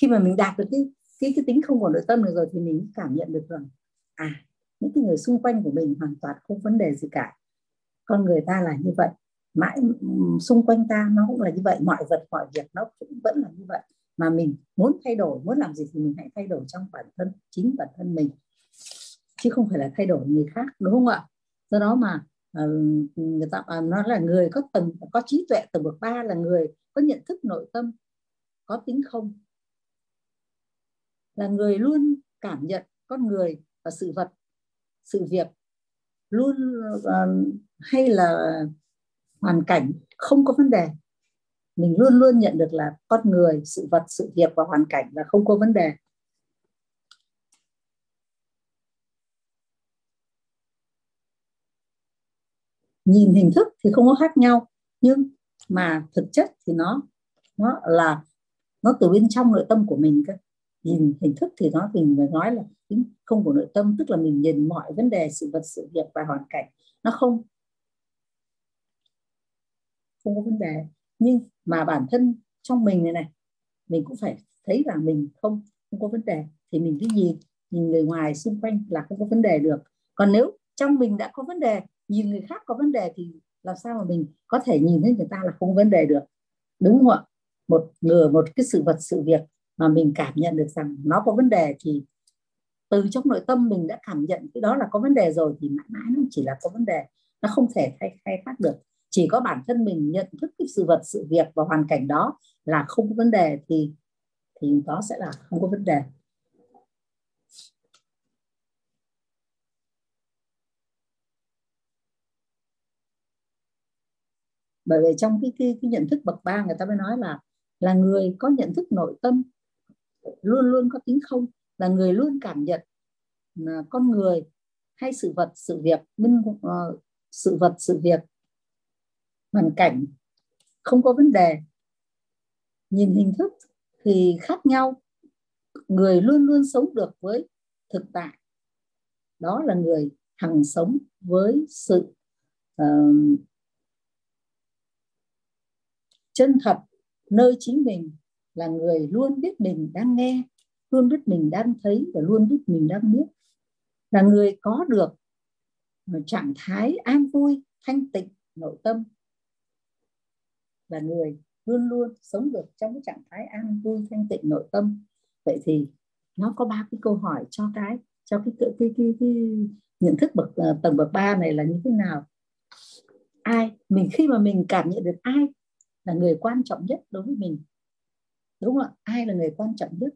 Khi mà mình đạt được cái cái cái tính không của nội tâm này rồi thì mình cảm nhận được rằng à những cái người xung quanh của mình hoàn toàn không vấn đề gì cả. Con người ta là như vậy mãi xung quanh ta nó cũng là như vậy mọi vật mọi việc nó cũng vẫn là như vậy mà mình muốn thay đổi muốn làm gì thì mình hãy thay đổi trong bản thân chính bản thân mình. Chứ không phải là thay đổi người khác đúng không ạ? Do đó mà ờ, người ta nó là người có tầng có trí tuệ tầng bậc ba là người có nhận thức nội tâm có tính không. Là người luôn cảm nhận con người và sự vật sự việc luôn uh, hay là hoàn cảnh không có vấn đề mình luôn luôn nhận được là con người, sự vật, sự việc và hoàn cảnh là không có vấn đề. Nhìn hình thức thì không có khác nhau, nhưng mà thực chất thì nó nó là, nó từ bên trong nội tâm của mình cơ. Nhìn hình thức thì nó, mình phải nói là không của nội tâm, tức là mình nhìn mọi vấn đề, sự vật, sự việc và hoàn cảnh. Nó không không có vấn đề nhưng mà bản thân trong mình này này, mình cũng phải thấy là mình không không có vấn đề. Thì mình cứ nhìn nhìn người ngoài xung quanh là không có vấn đề được. Còn nếu trong mình đã có vấn đề, nhìn người khác có vấn đề thì làm sao mà mình có thể nhìn thấy người ta là không vấn đề được? Đúng không ạ? Một người một cái sự vật, sự việc mà mình cảm nhận được rằng nó có vấn đề thì từ trong nội tâm mình đã cảm nhận cái đó là có vấn đề rồi thì mãi mãi nó chỉ là có vấn đề. Nó không thể thay thay khác được chỉ có bản thân mình nhận thức cái sự vật sự việc và hoàn cảnh đó là không có vấn đề thì thì đó sẽ là không có vấn đề. Bởi vì trong cái, cái, cái nhận thức bậc ba người ta mới nói là là người có nhận thức nội tâm luôn luôn có tính không là người luôn cảm nhận là con người hay sự vật sự việc minh uh, sự vật sự việc hoàn cảnh không có vấn đề. Nhìn hình thức thì khác nhau. Người luôn luôn sống được với thực tại. Đó là người hằng sống với sự uh, chân thật nơi chính mình là người luôn biết mình đang nghe luôn biết mình đang thấy và luôn biết mình đang biết. Là người có được trạng thái an vui thanh tịnh nội tâm là người luôn luôn sống được trong cái trạng thái an vui thanh tịnh nội tâm. Vậy thì nó có ba cái câu hỏi cho cái cho cái cái cái, cái, cái nhận thức bậc à, tầng bậc ba này là như thế nào? Ai mình khi mà mình cảm nhận được ai là người quan trọng nhất đối với mình? Đúng không ạ? Ai là người quan trọng nhất?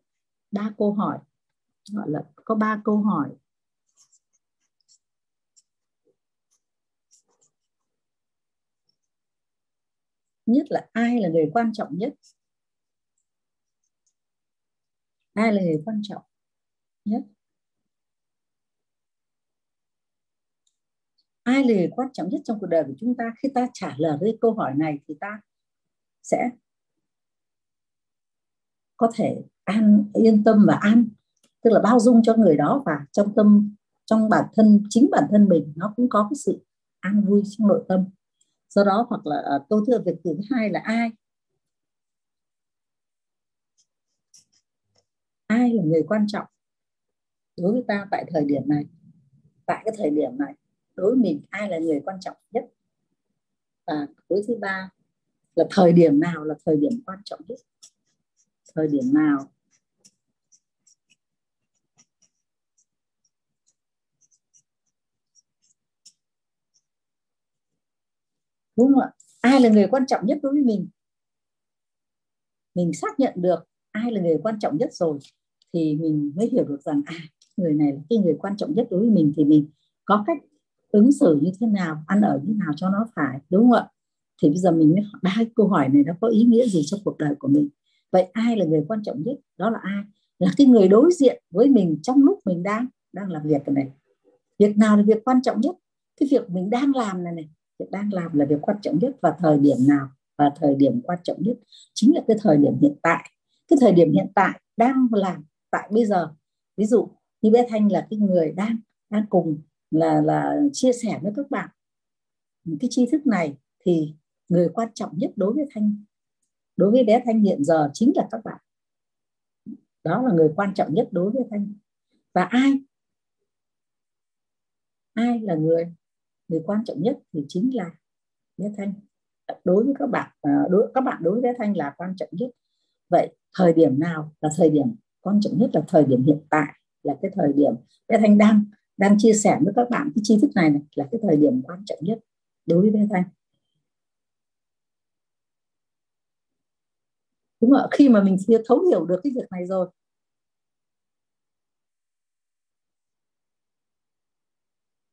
Ba câu hỏi gọi là có ba câu hỏi. Nhất là ai là người quan trọng nhất? Ai là người quan trọng nhất? Ai là người quan trọng nhất trong cuộc đời của chúng ta? Khi ta trả lời cái câu hỏi này thì ta sẽ có thể an, yên tâm và an, tức là bao dung cho người đó và trong tâm, trong bản thân, chính bản thân mình nó cũng có cái sự an vui trong nội tâm do đó hoặc là uh, câu thứ việc thứ hai là ai? Ai là người quan trọng đối với ta tại thời điểm này? Tại cái thời điểm này đối với mình ai là người quan trọng nhất? Và đối thứ ba là thời điểm nào là thời điểm quan trọng nhất? Thời điểm nào đúng không ạ? Ai là người quan trọng nhất đối với mình? Mình xác nhận được ai là người quan trọng nhất rồi thì mình mới hiểu được rằng à người này là cái người quan trọng nhất đối với mình thì mình có cách ứng xử như thế nào, ăn ở như nào cho nó phải, đúng không ạ? Thì bây giờ mình mới ba câu hỏi này nó có ý nghĩa gì trong cuộc đời của mình? Vậy ai là người quan trọng nhất? Đó là ai? Là cái người đối diện với mình trong lúc mình đang đang làm việc này. Việc nào là việc quan trọng nhất? Cái việc mình đang làm này này việc đang làm là việc quan trọng nhất và thời điểm nào? Và thời điểm quan trọng nhất chính là cái thời điểm hiện tại. Cái thời điểm hiện tại đang làm tại bây giờ. Ví dụ, như bé thanh là cái người đang đang cùng là là chia sẻ với các bạn cái tri thức này thì người quan trọng nhất đối với thanh, đối với bé thanh hiện giờ chính là các bạn. Đó là người quan trọng nhất đối với thanh. Và ai? Ai là người người quan trọng nhất thì chính là bé thanh. Đối với các bạn à, đối các bạn đối với bé thanh là quan trọng nhất. Vậy thời điểm nào là thời điểm quan trọng nhất là thời điểm hiện tại là cái thời điểm bé thanh đang đang chia sẻ với các bạn cái tri thức này, này là cái thời điểm quan trọng nhất đối với bé thanh. Đúng không ạ? Khi mà mình thấu hiểu được cái việc này rồi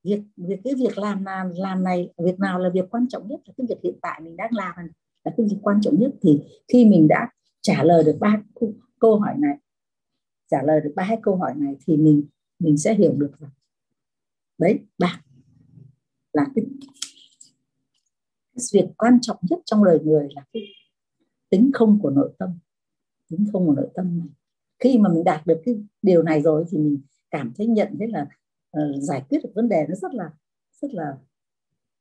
việc việc cái việc làm là làm này việc nào là việc quan trọng nhất là cái việc hiện tại mình đang làm là cái việc quan trọng nhất. Thì khi mình đã trả lời được ba câu hỏi này trả lời được ba hai câu hỏi này thì mình mình sẽ hiểu được là đấy ba là cái, cái việc quan trọng nhất trong đời người là cái tính không của nội tâm tính không của nội tâm này. Khi mà mình đạt được cái điều này rồi thì mình cảm thấy nhận thấy là uh, giải quyết được vấn đề nó rất là rất là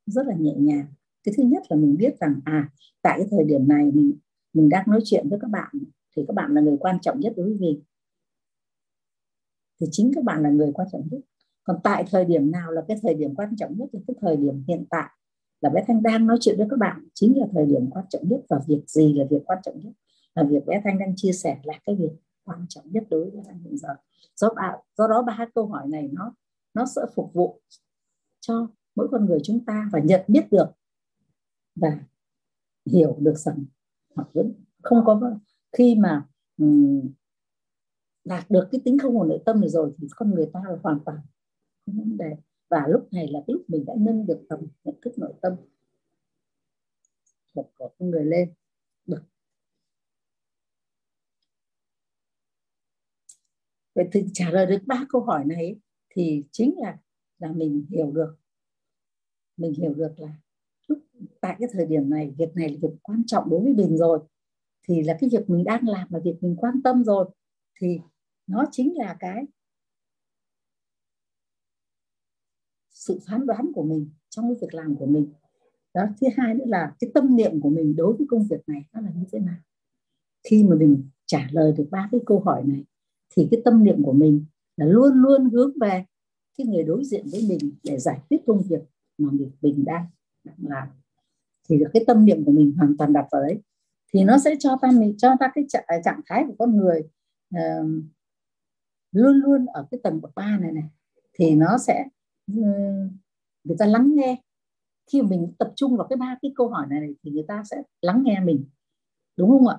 rất là nhẹ nhàng. Cái thứ nhất là mình biết rằng à tại cái thời điểm này mình mình đang nói chuyện với các bạn thì các bạn là người quan trọng nhất đối với mình. Thì chính các bạn là người quan trọng nhất. Còn tại thời điểm nào là cái thời điểm quan trọng nhất thì cái thời điểm hiện tại là bé thanh đang nói chuyện với các bạn chính là thời điểm quan trọng nhất và việc gì là việc quan trọng nhất. Là việc bé thanh đang chia sẻ là cái việc quan trọng nhất đối với thanh hiện giờ. Do do đó ba câu hỏi này nó nó sẽ phục vụ cho mỗi con người chúng ta và nhận biết được và hiểu được rằng hoặc vẫn không có khi mà um, đạt được cái tính không ổn nội tâm này rồi thì con người ta là hoàn toàn không vấn đề. Và lúc này là lúc mình đã nâng được tầm nhận thức nội tâm của, của con người lên. Được. Vậy thì trả lời được ba câu hỏi này thì chính là là mình hiểu được. Mình hiểu được là lúc, tại cái thời điểm này, việc này là việc quan trọng đối với mình rồi, thì là cái việc mình đang làm là việc mình quan tâm rồi, thì nó chính là cái sự phán đoán của mình trong cái việc làm của mình. Đó, thứ hai nữa là cái tâm niệm của mình đối với công việc này nó là như thế nào? Khi mà mình trả lời được ba cái câu hỏi này, thì cái tâm niệm của mình là luôn luôn hướng về cái người đối diện với mình để giải quyết công việc mà mình, mình đang, đang làm. Thì được cái tâm niệm của mình hoàn toàn đặt vào đấy. Thì nó sẽ cho ta mình cho ta cái trạng, thái của con người uh, luôn luôn ở cái tầng bậc ba này này. Thì nó sẽ ừ, người ta lắng nghe. Khi mình tập trung vào cái ba cái câu hỏi này thì người ta sẽ lắng nghe mình. Đúng không ạ?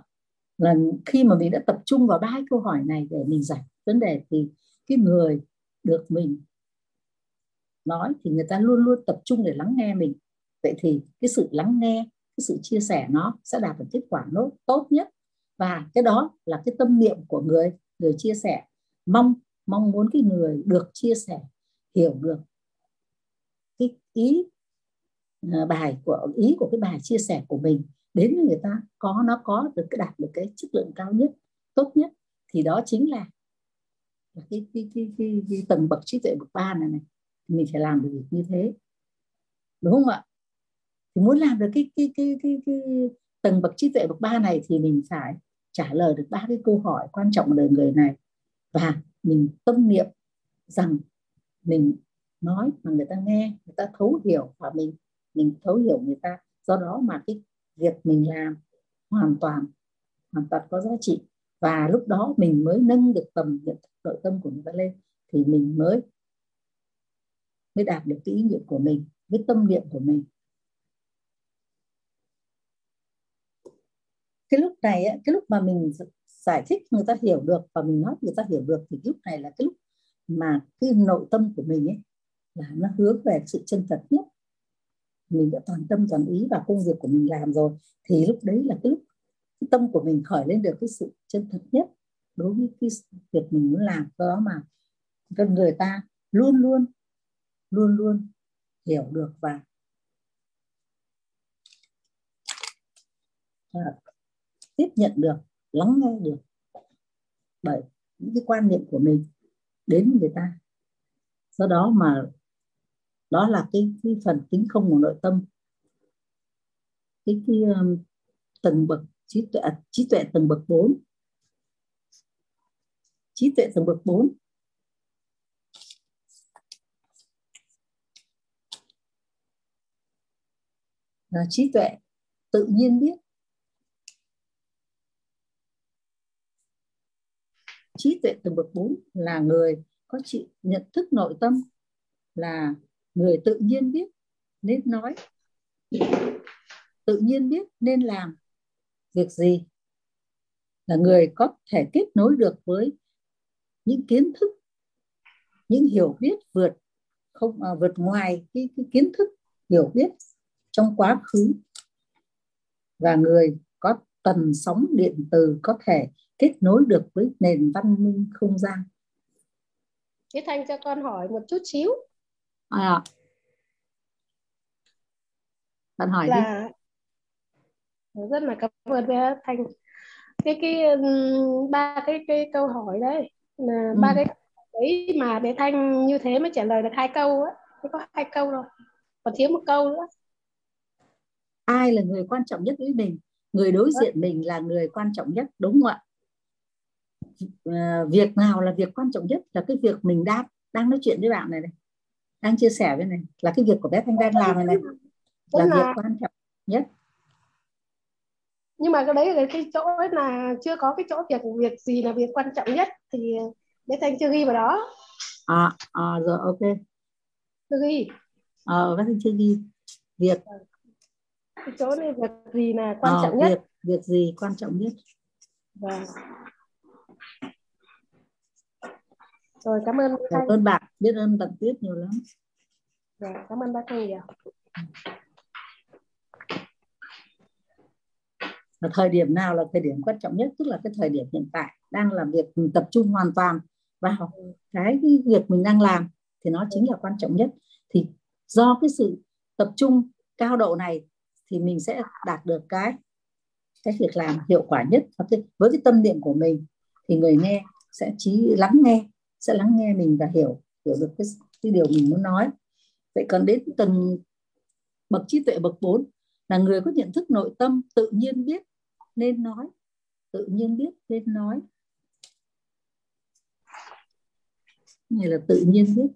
Là khi mà mình đã tập trung vào ba câu hỏi này để mình giải vấn đề thì cái người được mình nói thì người ta luôn luôn tập trung để lắng nghe mình. Vậy thì cái sự lắng nghe, cái sự chia sẻ nó sẽ đạt được kết quả nó tốt nhất. Và cái đó là cái tâm niệm của người người chia sẻ. Mong mong muốn cái người được chia sẻ, hiểu được cái ý à, bài của, ý của cái bài chia sẻ của mình. Đến với người ta, có, nó có được cái, đạt được cái chất lượng cao nhất, tốt nhất, thì đó chính là cái cái cái, cái, cái, cái tầng bậc trí tuệ bậc ba này này mình phải làm được như thế. Đúng không ạ? Thì muốn làm được cái cái cái cái, cái tầng bậc trí tuệ bậc ba này thì mình phải trả lời được ba cái câu hỏi quan trọng của đời người này. Và mình tâm niệm rằng mình nói mà người ta nghe người ta thấu hiểu và mình mình thấu hiểu người ta. Do đó mà cái việc mình làm hoàn toàn hoàn toàn có giá trị. Và lúc đó mình mới nâng được tầm nhận thức nội tâm của người ta lên thì mình mới mới đạt được cái ý nguyện của mình, với tâm niệm của mình. Cái lúc này cái lúc mà mình giải thích người ta hiểu được và mình nói người ta hiểu được thì lúc này là cái lúc mà cái nội tâm của mình ấy là nó hướng về sự chân thật nhất. Mình đã toàn tâm toàn ý vào công việc của mình làm rồi, thì lúc đấy là cái lúc cái tâm của mình khởi lên được cái sự chân thật nhất đối với cái việc mình muốn làm đó mà con người ta luôn luôn luôn luôn hiểu được và à, tiếp nhận được lắng nghe được bởi những cái quan niệm của mình đến người ta. Do đó mà đó là cái, cái phần tính không của nội tâm. Cái, cái um, tầng bậc trí tuệ à, trí tuệ tầng bậc 4 trí tuệ tầng bậc 4 là trí tuệ tự nhiên biết. Trí tuệ tầng bậc 4 là người có chịu nhận thức nội tâm, là người tự nhiên biết nên nói. Tự nhiên biết nên làm việc gì? Là người có thể kết nối được với những kiến thức những hiểu biết vượt không à, vượt ngoài cái, cái kiến thức hiểu biết trong quá khứ và người có tần sóng điện từ có thể kết nối được với nền văn minh không gian. Thế Thanh cho con hỏi một chút xíu. À, bạn hỏi là đi. rất là cảm ơn bé Thanh. Cái cái ba cái cái câu hỏi đấy là ừ. ba cái đấy mà bé Thanh như thế mới trả lời được hai câu á, có hai câu rồi, còn thiếu một câu nữa. Ai là người quan trọng nhất với mình? Người đối diện mình là người quan trọng nhất, đúng không ạ? À, việc nào là việc quan trọng nhất là cái việc mình đang đang nói chuyện với bạn này này đang chia sẻ với này là cái việc của bé thanh đang làm này này là, là việc quan trọng nhất nhưng mà cái đấy là cái chỗ là chưa có cái chỗ việc việc gì là việc quan trọng nhất thì bé thanh chưa ghi vào đó. À, à rồi ok. Chưa ghi. Ờ à, bé thanh chưa ghi. Việc. Cái chỗ này việc gì là quan à, trọng nhất? việc gì quan trọng nhất? Vâng. Rồi cảm ơn cảm ơn bạn. Biết ơn bạn tuyết nhiều lắm. Rồi cảm ơn bác nhiều và thời điểm nào là thời điểm quan trọng nhất? Tức là cái thời điểm hiện tại đang làm việc mình tập trung hoàn toàn vào cái, cái việc mình đang làm thì nó chính là quan trọng nhất. Thì do cái sự tập trung cao độ này thì mình sẽ đạt được cái cái việc làm hiệu quả nhất. Với cái tâm niệm của mình thì người nghe sẽ trí lắng nghe sẽ lắng nghe mình và hiểu hiểu được cái, cái điều mình muốn nói. Vậy còn đến tầng bậc trí tuệ bậc 4 là người có nhận thức nội tâm tự nhiên biết nên nói, tự nhiên biết nên nói. Này là tự nhiên biết.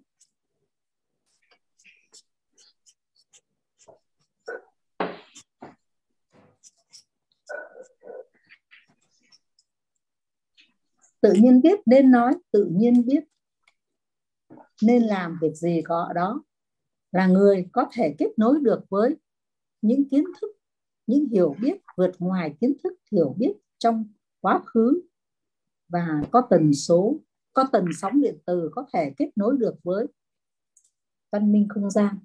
Tự nhiên biết nên nói, tự nhiên biết nên làm việc gì có ở đó. Là người có thể kết nối được với những kiến thức những hiểu biết vượt ngoài kiến thức hiểu biết trong quá khứ và có tần số có tần sóng điện từ có thể kết nối được với văn minh không gian.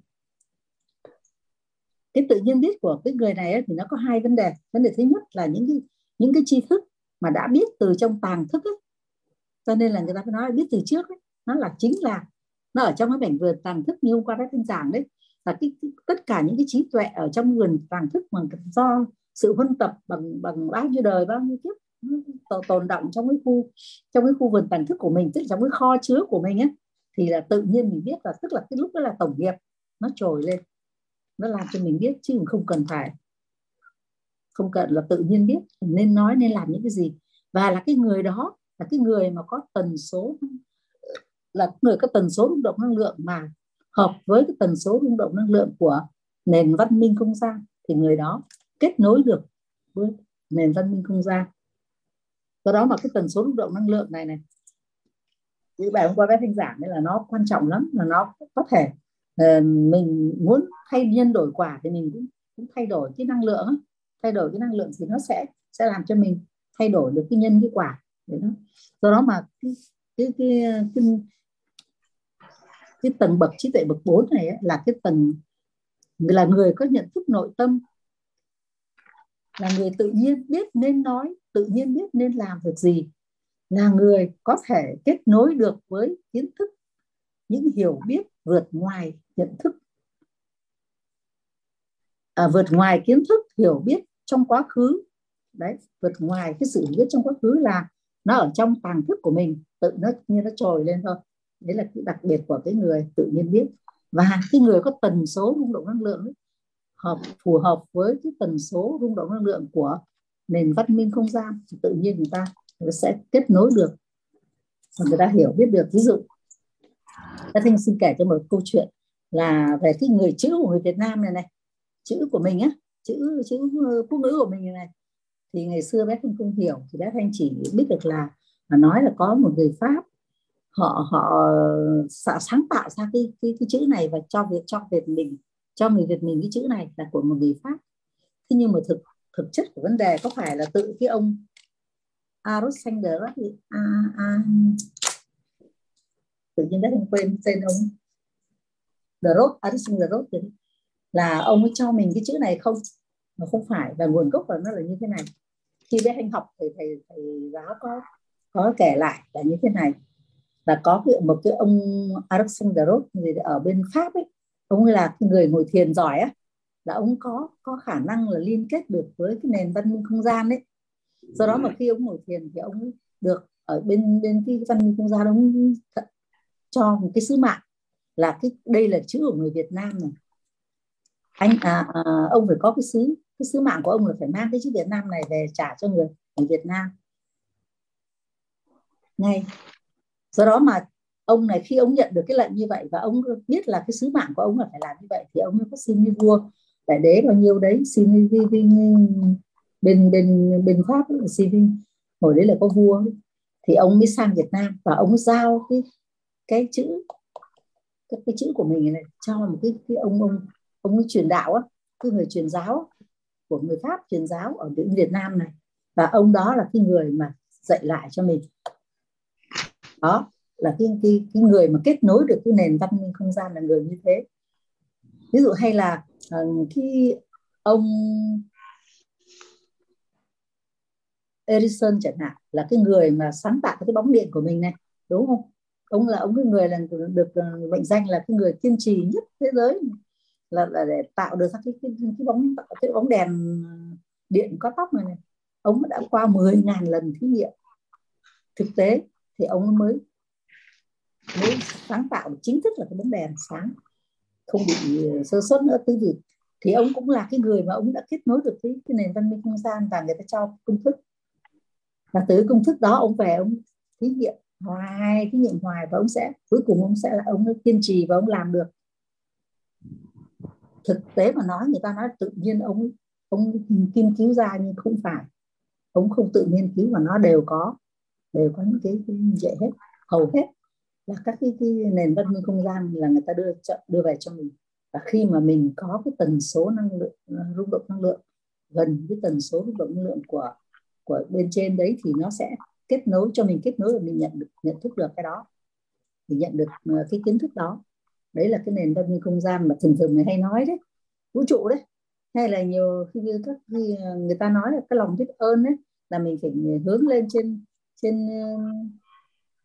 Cái tự nhiên biết của cái người này thì nó có hai vấn đề. Vấn đề thứ nhất là những cái những cái tri thức mà đã biết từ trong tàng thức ấy, cho nên là người ta phải nói biết từ trước ấy, nó là chính là nó ở trong cái mảnh vườn tàng thức như hôm qua đã thanh giảng đấy là cái, cái, tất cả những cái trí tuệ ở trong nguồn tàng thức mà do sự huân tập bằng bằng bao nhiêu đời bao nhiêu kiếp tồn động trong cái khu trong cái khu vườn tàng thức của mình tức là trong cái kho chứa của mình ấy thì là tự nhiên mình biết là tức là cái lúc đó là tổng nghiệp nó trồi lên. Nó làm cho mình biết chứ không cần phải không cần là tự nhiên biết nên nói nên làm những cái gì. Và là cái người đó là cái người mà có tần số là người có tần số rung động năng lượng mà hợp với cái tần số rung động năng lượng của nền văn minh không gian thì người đó kết nối được với nền văn minh không gian. Do đó mà cái tần số rung động năng lượng này này như bài hôm qua bé thanh giảng nên là nó quan trọng lắm là nó có thể uh, mình muốn thay nhân đổi quả thì mình cũng, cũng thay đổi cái năng lượng thay đổi cái năng lượng thì nó sẽ sẽ làm cho mình thay đổi được cái nhân cái quả. Đó. do đó mà cái cái cái, cái, cái tầng bậc trí tuệ bậc 4 này ấy, là cái tầng là người có nhận thức nội tâm là người tự nhiên biết nên nói tự nhiên biết nên làm việc gì là người có thể kết nối được với kiến thức những hiểu biết vượt ngoài nhận thức. À, vượt ngoài kiến thức hiểu biết trong quá khứ. Đấy vượt ngoài cái sự hiểu biết trong quá khứ là nó ở trong tàng thức của mình tự nó như nó trồi lên thôi đấy là cái đặc biệt của cái người tự nhiên biết. Và cái người có tần số rung động năng lượng ấy, hợp phù hợp với cái tần số rung động năng lượng của nền văn minh không gian thì tự nhiên người ta người ta sẽ kết nối được. Và người ta hiểu biết được. Ví dụ các thanh xin kể cho một câu chuyện là về cái người chữ của người Việt Nam này này chữ của mình á chữ chữ ờ, quốc ngữ của mình này, này thì ngày xưa bé thanh không hiểu thì bé thanh chỉ biết được là mà nói là có một người Pháp họ họ sáng tạo ra cái cái, cái chữ này và cho việc cho Việt mình cho người Việt mình cái chữ này là của một người Pháp. Thế nhưng mà thực thực chất của vấn đề có phải là tự cái ông Alexander thì à, à, tự nhiên đã không quên tên ông. The Road Alexander Road thì là ông ấy cho mình cái chữ này không? Mà không phải và nguồn gốc của nó là như thế này. Khi bé anh học thì thầy thầy giáo có có kể lại là như thế này là có cái, một cái ông Alexander Roth ở bên Pháp ấy ông là người ngồi thiền giỏi á là ông có có khả năng là liên kết được với cái nền văn minh không gian đấy do đó mà khi ông ngồi thiền thì ông được ở bên bên cái văn minh không gian ông cho một cái sứ mạng. Là cái đây là chữ của người Việt Nam này. Anh à, à, ông phải có cái sứ cái sứ mạng của ông là phải mang cái chữ Việt Nam này về trả cho người người Việt Nam. Ngay do đó mà ông này khi ông nhận được cái lệnh như vậy và ông biết là cái sứ mạng của ông là phải làm như vậy thì ông mới có xin với vua. Đại đế bao nhiêu đấy xin với, với, bên bên bên pháp xin hồi đấy là có vua. Thì ông mới sang Việt Nam và ông giao cái cái chữ cái, cái chữ của mình này cho một cái, cái ông ông ông ấy truyền đạo á cái người truyền giáo của người Pháp truyền giáo ở Việt Nam này. Và ông đó là cái người mà dạy lại cho mình đó là cái, cái, cái người mà kết nối được cái nền văn minh không gian là người như thế. Ví dụ hay là ờ, uh, khi ông Edison chẳng hạn là cái người mà sáng tạo cái bóng điện của mình này đúng không? Ông là ông cái người là được ờ, mệnh danh là cái người kiên trì nhất thế giới là, là để tạo được cái, cái, cái bóng cái bóng đèn điện có tóc này này. Ông đã qua 10.000 lần thí nghiệm thực tế thì ông mới mới sáng tạo được chính thức là cái bóng đèn sáng không bị ờ, sơ suất nữa. Tư vì thì ông cũng là cái người mà ông đã kết nối được cái, cái nền văn minh không gian và người ta cho công thức. Và từ công thức đó ông về ông thí nghiệm hoài thí nghiệm hoài và ông sẽ cuối cùng ông sẽ là ông kiên trì và ông làm được. Thực tế mà nói người ta nói tự nhiên ông ông nghiên cứu ra nhưng không phải. Ông không tự nghiên cứu mà nó đều có đều có những cái, cái dễ hết hầu hết là các cái, cái nền văn minh không gian là người ta đưa đưa về cho mình. Và khi mà mình có cái tần số năng lượng rung động năng lượng gần với tần số rung động năng lượng của của bên trên đấy thì nó sẽ kết nối cho mình kết nối và mình nhận được nhận thức được cái đó. Thì nhận được ờ, cái kiến thức đó. Đấy là cái nền văn minh không gian mà thường thường người hay nói đấy vũ trụ đấy. Hay là nhiều khi như các người ta nói là cái lòng biết ơn đấy là mình phải hướng lên trên trên ờ,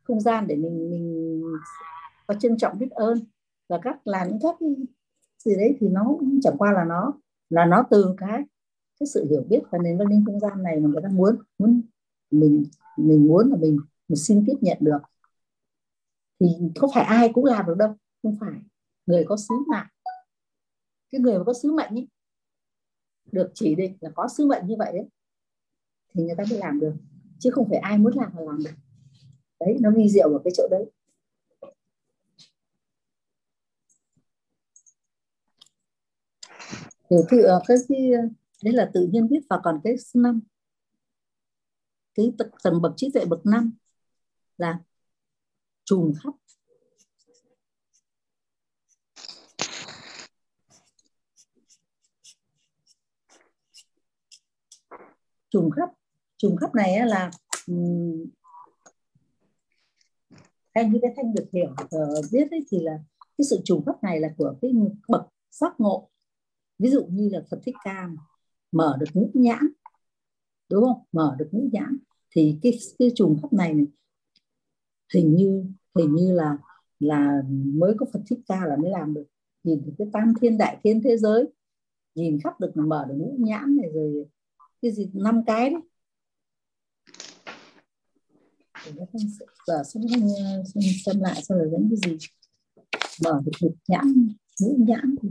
không gian để mình mình có trân trọng biết ơn. Và các làm những các gì đấy thì nó cũng chẳng qua là nó là nó từ cái cái sự hiểu biết và nền văn minh không gian này mà người ta muốn muốn mình mình muốn là mình mình xin tiếp nhận được. Thì không phải ai cũng làm được đâu không phải. Người có sứ mạng. Cái người mà có sứ mệnh ấy, được chỉ định là có sứ mệnh như vậy đấy thì người ta mới làm được chứ không phải ai muốn làm là làm được. Đấy nó vi diệu ở cái chỗ đấy. Hiểu tự ờ, cái, cái đấy là tự nhiên biết và còn cái năm. Cái tầng bậc trí tuệ bậc năm là trùng khắp. Trùng khắp trùng khắp này là um, theo như cái thanh được hiểu uh, biết ấy, thì là cái sự trùng khắp này là của cái bậc giác ngộ. Ví dụ như là Phật Thích Ca mở được ngũ nhãn đúng không? Mở được ngũ nhãn thì cái cái trùng khắp này, này hình như hình như là là mới có Phật Thích Ca là mới làm được. Nhìn cái tam thiên đại thiên thế giới nhìn khắp được mở được ngũ nhãn này rồi cái gì năm cái đấy giờ xem, xem, xem lại xem là dẫn cái gì mở được ngũ nhãn ngũ nhãn thì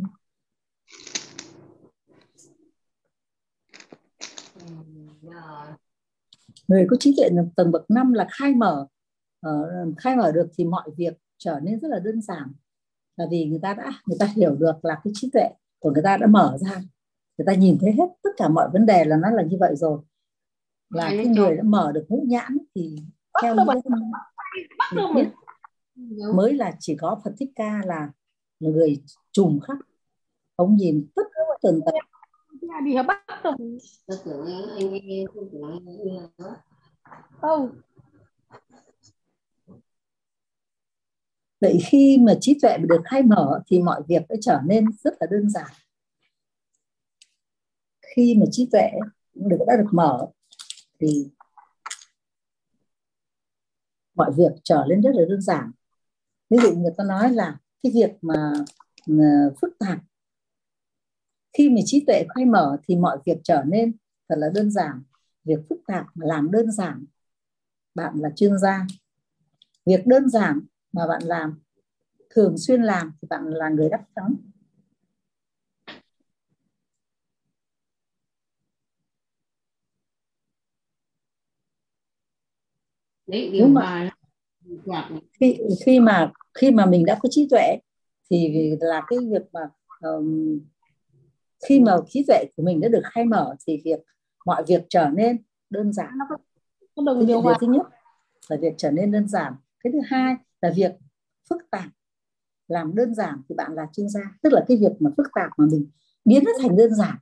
người có trí tuệ tầng bậc 5 là khai mở uh, khai mở được thì mọi việc trở nên rất là đơn giản là vì người ta đã người ta hiểu được là cái trí tuệ của người ta đã mở ra người ta nhìn thấy hết tất cả mọi vấn đề là nó là như vậy rồi là cái người đã mở được ngũ nhãn thì theo những cái biết. Mới là chỉ có Phật Thích Ca là người trùm khắp. Ông nhìn tất cả tường tận. Đi bắt không vậy khi mà trí tuệ được khai mở thì mọi việc đã trở nên rất là đơn giản. Khi mà trí tuệ được đã được mở thì mọi việc trở nên rất là đơn giản. Ví dụ người ta nói là cái việc mà ờ, phức tạp, khi mà trí tuệ khai mở thì mọi việc trở nên thật là đơn giản. Việc phức tạp mà làm đơn giản, bạn là chuyên gia. Việc đơn giản mà bạn làm, thường xuyên làm thì bạn là người đắc thắng Đấy, điều mà khi khi mà khi mà mình đã có trí tuệ thì là cái việc mà um, khi mà trí tuệ của mình đã được khai mở thì việc mọi việc trở nên đơn giản. Cái việc thứ nhất là việc trở nên đơn giản. Cái thứ hai là việc phức tạp làm đơn giản thì bạn là chuyên gia. Tức là cái việc mà phức tạp mà mình biến nó thành đơn giản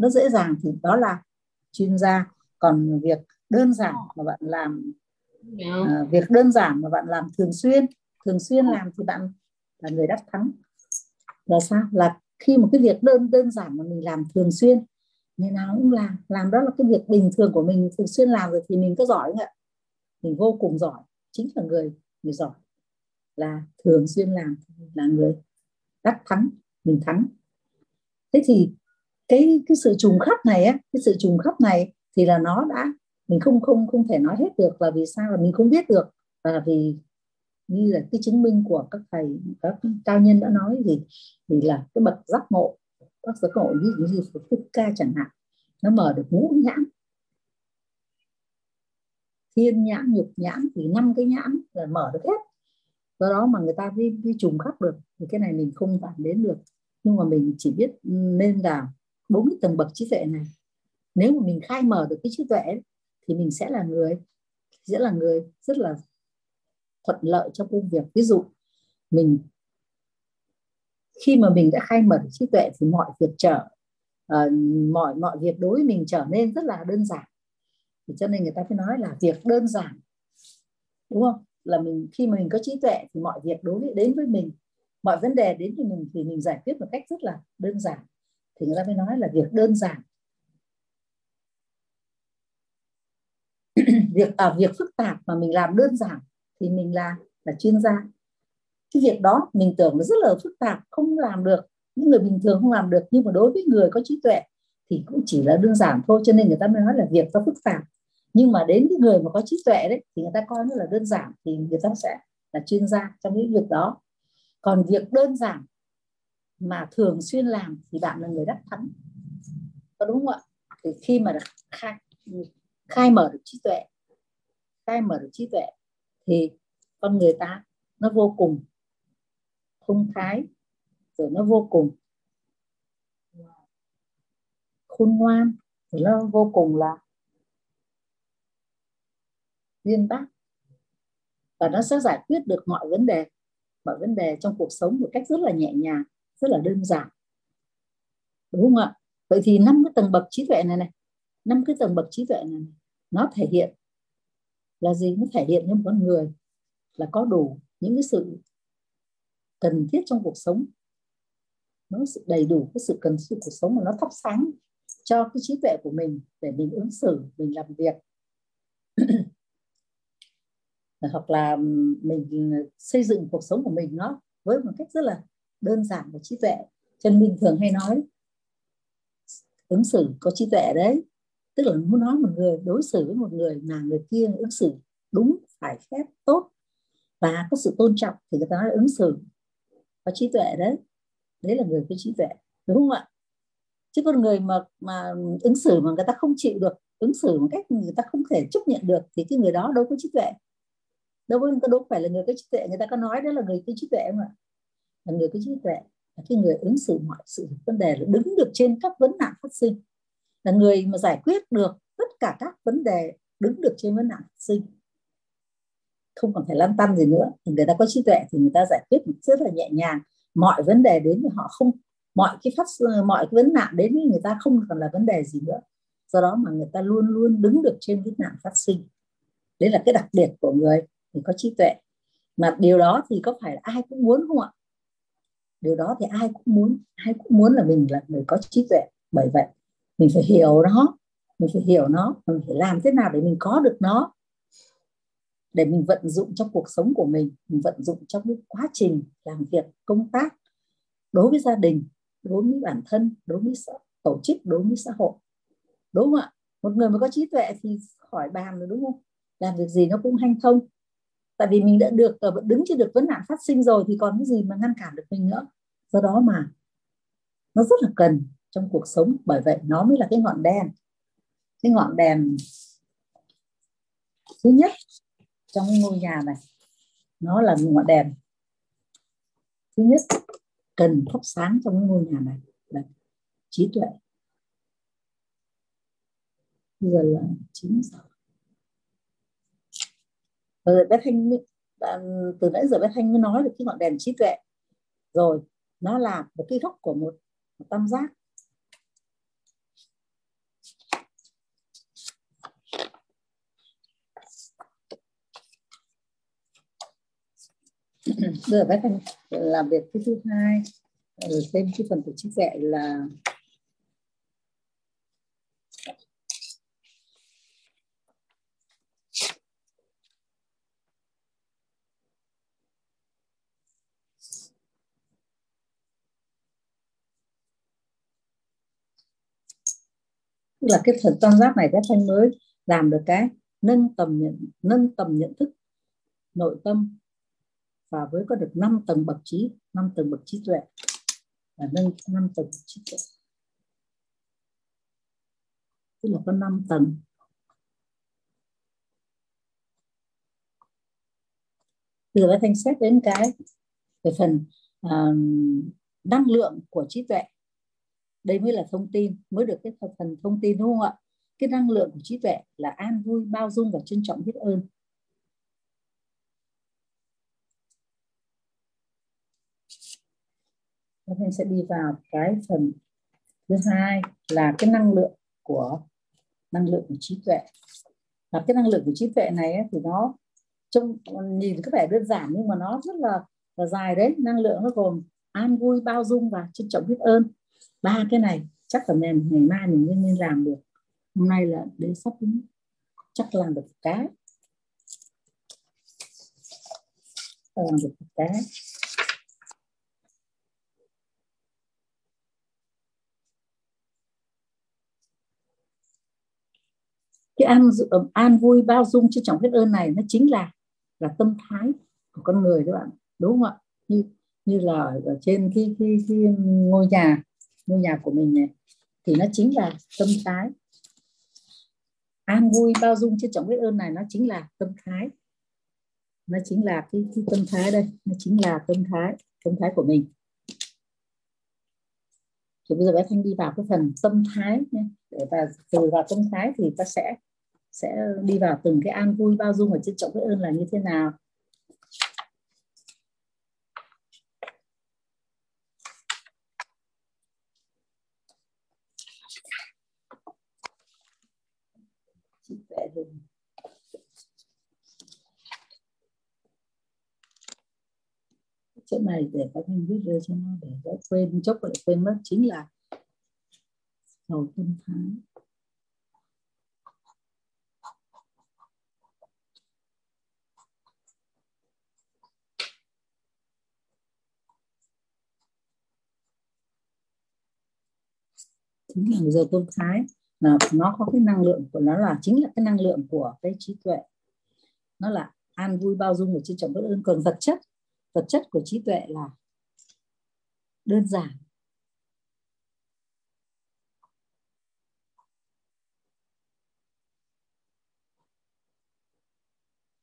nó dễ dàng thì đó là chuyên gia. Còn việc đơn giản mà bạn làm à, việc đơn giản mà bạn làm thường xuyên thường xuyên làm thì bạn là người đắc thắng. Là sao? Là khi một cái việc đơn đơn giản mà mình làm thường xuyên ngày nào cũng làm. Làm đó là cái việc bình thường của mình thường xuyên làm rồi thì mình có giỏi không ạ? Mình vô cùng giỏi. Chính là người người giỏi. Là thường xuyên làm là người đắc thắng mình thắng. Thế thì cái cái sự trùng khắp này á cái sự trùng khắp này thì là nó đã mình không không không thể nói hết được là vì sao là mình không biết được. Là vì như là cái chứng minh của các thầy các cao nhân đã nói gì thì là cái bậc giác ngộ các giác ngộ ví dụ như Phật Thích Ca chẳng hạn nó mở được ngũ nhãn. Thiên nhãn nhục nhãn thì năm cái nhãn là mở được hết. Do đó mà người ta đi, đi trùng khắp được thì cái này mình không bàn đến được. Nhưng mà mình chỉ biết nên là bốn cái tầng bậc trí tuệ này. Nếu mà mình khai mở được cái trí tuệ thì mình sẽ là người sẽ là người rất là thuận lợi trong công việc. Ví dụ mình khi mà mình đã khai mở trí tuệ thì mọi việc trở uh, mọi mọi việc đối với mình trở nên rất là đơn giản. Thì cho nên người ta mới nói là việc đơn giản đúng không? Là mình khi mà mình có trí tuệ thì mọi việc đối với đến với mình mọi vấn đề đến với mình thì mình giải quyết một cách rất là đơn giản. Thì người ta mới nói là việc đơn giản. việc à, việc phức tạp mà mình làm đơn giản thì mình là là chuyên gia. Cái việc đó mình tưởng nó rất là phức tạp không làm được. Những người bình thường không làm được nhưng mà đối với người có trí tuệ thì cũng chỉ là đơn giản thôi cho nên người ta mới nói là việc nó phức tạp. Nhưng mà đến cái người mà có trí tuệ đấy thì người ta coi nó là đơn giản thì người ta sẽ là chuyên gia trong cái việc đó. Còn việc đơn giản mà thường xuyên làm thì bạn là người đắc thắng. Có đúng không ạ? Thì khi mà khai, khai mở được trí tuệ khai mở được trí tuệ thì con người ta nó vô cùng thông thái rồi nó vô cùng khôn ngoan rồi nó vô cùng là viên bác. Và nó sẽ giải quyết được mọi vấn đề mọi vấn đề trong cuộc sống một cách rất là nhẹ nhàng rất là đơn giản. Đúng không ạ? Vậy thì năm cái tầng bậc trí tuệ này này năm cái tầng bậc trí tuệ này, này nó thể hiện là gì? Nó thể hiện như một con người là có đủ những cái sự cần thiết trong cuộc sống. Nó sự đầy đủ cái sự cần thiết cuộc sống mà nó thắp sáng cho cái trí tuệ của mình để mình ứng xử, mình làm việc. Hoặc là mình xây dựng cuộc sống của mình nó với một cách rất là đơn giản và trí tuệ. Cho nên mình thường hay nói, ứng xử có trí tuệ đấy tức là muốn nói một người, đối xử với một người mà người kia ứng xử đúng, phải phép, tốt và có sự tôn trọng thì người ta nói ứng xử. Có trí tuệ đấy. Đấy là người có trí tuệ, đúng không ạ? Chứ con người mà mà ứng xử mà người ta không chịu được, ứng xử một cách người ta không thể chấp nhận được thì cái người đó đâu có trí tuệ. Đâu có đâu phải là người có trí tuệ. Người ta có nói đó là người có trí tuệ không ạ? Là người có trí tuệ. Là cái người ứng xử mọi sự vấn đề là đứng được trên các vấn nạn phát sinh là người mà giải quyết được tất cả các vấn đề đứng được trên vấn nạn phát sinh. Không còn phải lăn tăn gì nữa. Thì người ta có trí tuệ thì người ta giải quyết rất là nhẹ nhàng. Mọi vấn đề đến thì họ không, mọi cái phát, mọi cái vấn nạn đến với người ta không còn là vấn đề gì nữa. Do đó mà người ta luôn luôn đứng được trên cái nạn phát sinh. Đấy là cái đặc biệt của người người có trí tuệ. Mà điều đó thì có phải là ai cũng muốn không ạ? Điều đó thì ai cũng muốn, ai cũng muốn là mình là người có trí tuệ. Bởi vậy mình phải hiểu nó. Mình phải hiểu nó mình phải làm thế nào để mình có được nó. Để mình vận dụng trong cuộc sống của mình mình vận dụng trong cái quá trình làm việc, công tác đối với gia đình, đối với bản thân, đối với tổ chức, đối với xã hội. Đúng không ạ? Một người mà có trí tuệ thì khỏi bàn rồi, đúng không? Làm việc gì nó cũng hanh thông. Tại vì mình đã được ờ, đứng trên được vấn nạn phát sinh rồi thì còn cái gì mà ngăn cản được mình nữa? Do đó mà nó rất là cần trong cuộc sống bởi vậy nó mới là cái ngọn đèn. Cái ngọn đèn thứ nhất trong ngôi nhà này nó là ngọn đèn thứ nhất cần thắp sáng trong cái ngôi nhà này là trí tuệ. Bây giờ là chín giờ. Rồi bé thanh từ nãy giờ bé thanh mới nói được cái ngọn đèn trí tuệ. Rồi nó là một cái góc của một, một tam giác. Giờ bác anh làm việc cái thứ hai. Ờ, thêm cái phần tổ chức dạy là tức là cái phần tam giác này các thanh mới làm được cái nâng tầm nhận nâng tầm nhận thức nội tâm và với có được 5 tầng bậc trí 5 tầng bậc trí tuệ. Và nâng 5 tầng trí tuệ. Tức là có 5 tầng. Từ đó thanh xét đến cái về phần uh, năng lượng của trí tuệ. Đây mới là thông tin mới được cái phần thông tin đúng không ạ? Cái năng lượng của trí tuệ là an vui bao dung và trân trọng biết ơn. Mình sẽ đi vào cái phần thứ hai là cái năng lượng của năng lượng của trí tuệ. Và cái năng lượng của trí tuệ này ấy, thì nó trông nhìn có vẻ đơn giản nhưng mà nó rất là, là dài đấy. Năng lượng nó gồm an vui bao dung và trân trọng biết ơn. Ba cái này chắc là ngày, ngày mai mình nên, nên làm được. Hôm nay là đến sắp đến chắc làm được cái. Làm được cái. Cái an an vui bao dung trân trọng biết ơn này nó chính là là tâm thái của con người các bạn đúng không ạ? Như như là ở trên cái, cái, cái ngôi nhà ngôi nhà của mình này thì nó chính là tâm thái. An vui bao dung trân trọng biết ơn này nó chính là tâm thái. Nó chính là cái, cái tâm thái đây nó chính là tâm thái tâm thái của mình. Thì bây giờ bé thanh đi vào cái phần tâm thái nhé. Để và từ vào tâm thái thì ta sẽ sẽ đi vào từng cái an vui bao dung và trân trọng biết ơn là như thế nào. Chị vẽ chỗ này để các anh viết đưa cho nó để đỡ quên, chốc lại quên mất, chính là hầu tâm thái. Chính là giờ tâm thái là nó có cái năng lượng của, nó là, chính là cái năng lượng của cái trí tuệ. Nó là an vui bao dung và trân trọng biết ơn. Còn vật chất vật chất của trí tuệ là đơn giản.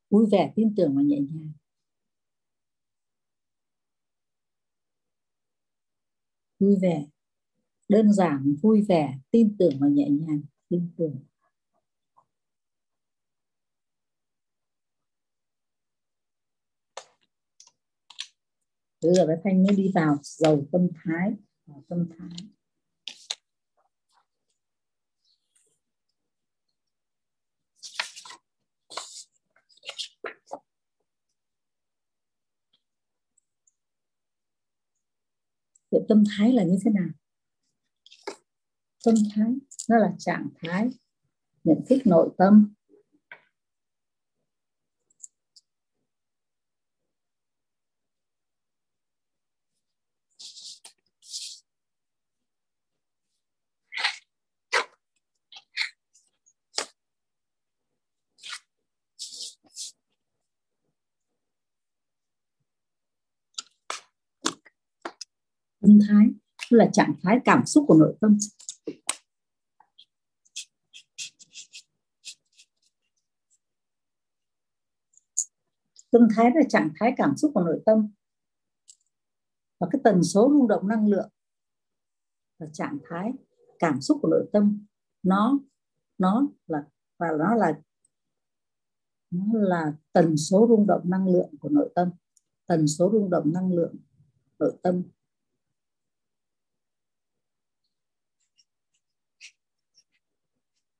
Vui vẻ, tin tưởng và nhẹ nhàng. Vui vẻ đơn giản, vui vẻ, tin tưởng và nhẹ nhàng, tin tưởng bây giờ cái thanh mới đi vào dầu tâm thái tâm thái Vậy tâm thái là như thế nào? Tâm thái, nó là trạng thái nhận thức nội tâm. Tâm thái là trạng thái cảm xúc của nội tâm. Tâm thái là trạng thái cảm xúc của nội tâm. Và cái tần số rung động năng lượng là trạng thái cảm xúc của nội tâm. Nó nó là, và nó là nó là tần số rung động năng lượng của nội tâm. Tần số rung động năng lượng nội tâm.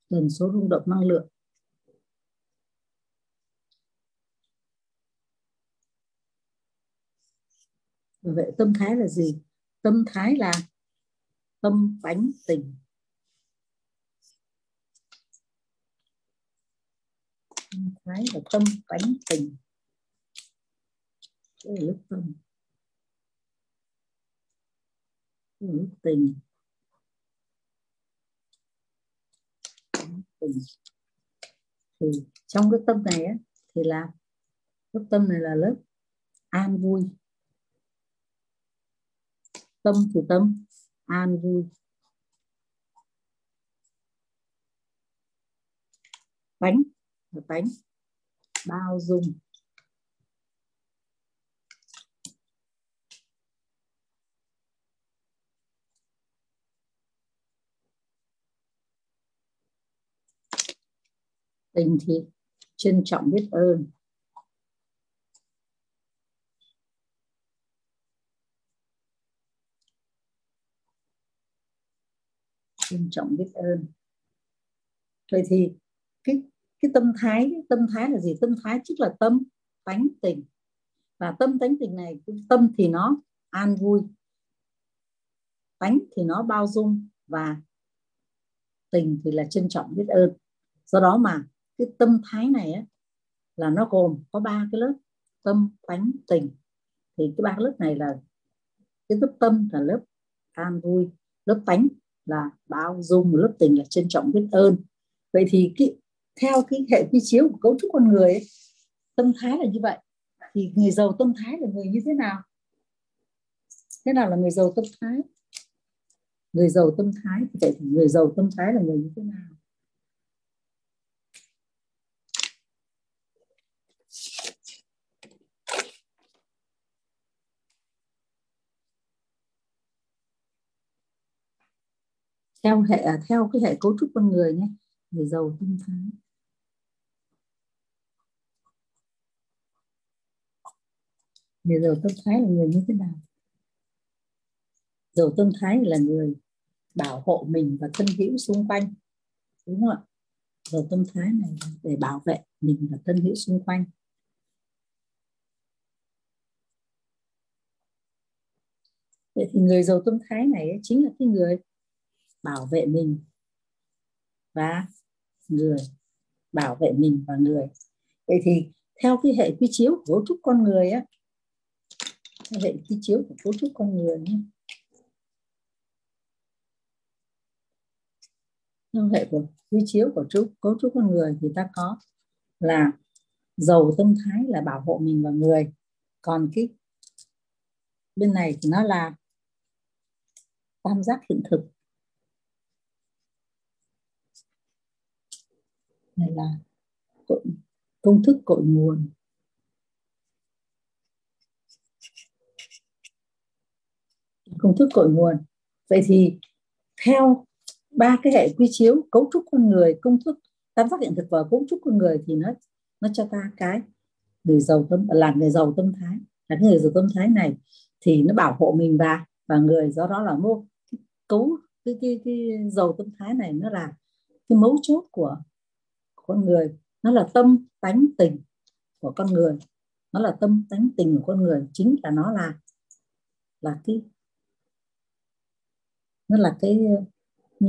Tần số rung động năng lượng vậy tâm thái là gì? Tâm thái là tâm bánh tình. Tâm thái là tâm bánh tình. Đây là lúc tâm. Đây là lúc tình. Tình. Thì trong cái tâm này á, thì là lớp tâm này là lớp an vui tâm thì tâm. An vui. Bánh là bánh. Bao dung. Tình thì trân trọng biết ơn trân trọng biết ơn. Vậy thì cái cái tâm thái tâm thái là gì? Tâm thái chính là tâm tánh tình. Và tâm tánh tình này tâm thì nó an vui tánh thì nó bao dung và tình thì là trân trọng biết ơn. Do đó mà cái tâm thái này á, là nó gồm có ba cái lớp tâm tánh tình. Thì cái ba lớp này là cái lớp tâm là lớp an vui lớp tánh là bao dung lớp tình là trân trọng biết ơn. Vậy thì cái, theo cái hệ quy chiếu của cấu trúc con người ấy, tâm thái là như vậy. Thì người giàu tâm thái là người như thế nào? Thế nào là người giàu tâm thái? Người giàu tâm thái thì vậy thì người giàu tâm thái là người như thế nào? theo hệ à, theo cái hệ cấu trúc con người nhé người giàu tâm thái. Người giàu tâm thái là người như thế nào? Giàu tâm thái là người bảo hộ mình và thân hữu xung quanh, đúng không ạ? Giàu tâm thái này để bảo vệ mình và thân hữu xung quanh. Vậy thì người giàu tâm thái này chính là cái người bảo vệ mình và người bảo vệ mình và người. Vậy thì theo cái hệ quy chiếu của cấu trúc con người á, theo hệ quy chiếu của cấu trúc con người nhé. Theo hệ của quy chiếu của trúc, cấu trúc con người thì ta có là giàu tâm thái là bảo hộ mình và người. Còn cái bên này thì nó là tam giác hiện thực. Này là công thức cội nguồn. Công thức cội nguồn. Vậy thì theo ba cái hệ quy chiếu cấu trúc con người công thức tam giác hiện thực và cấu trúc con người thì nó nó cho ta cái người giàu tâm là người giàu tâm thái. Là cái người giàu tâm thái này thì nó bảo hộ mình và và người do đó là mô cấu cái, cái, cái giàu tâm thái này nó là cái mấu chốt của con người. Nó là tâm tánh tình của con người. Nó là tâm tánh tình của con người, chính là nó là là cái, nó là cái ừ,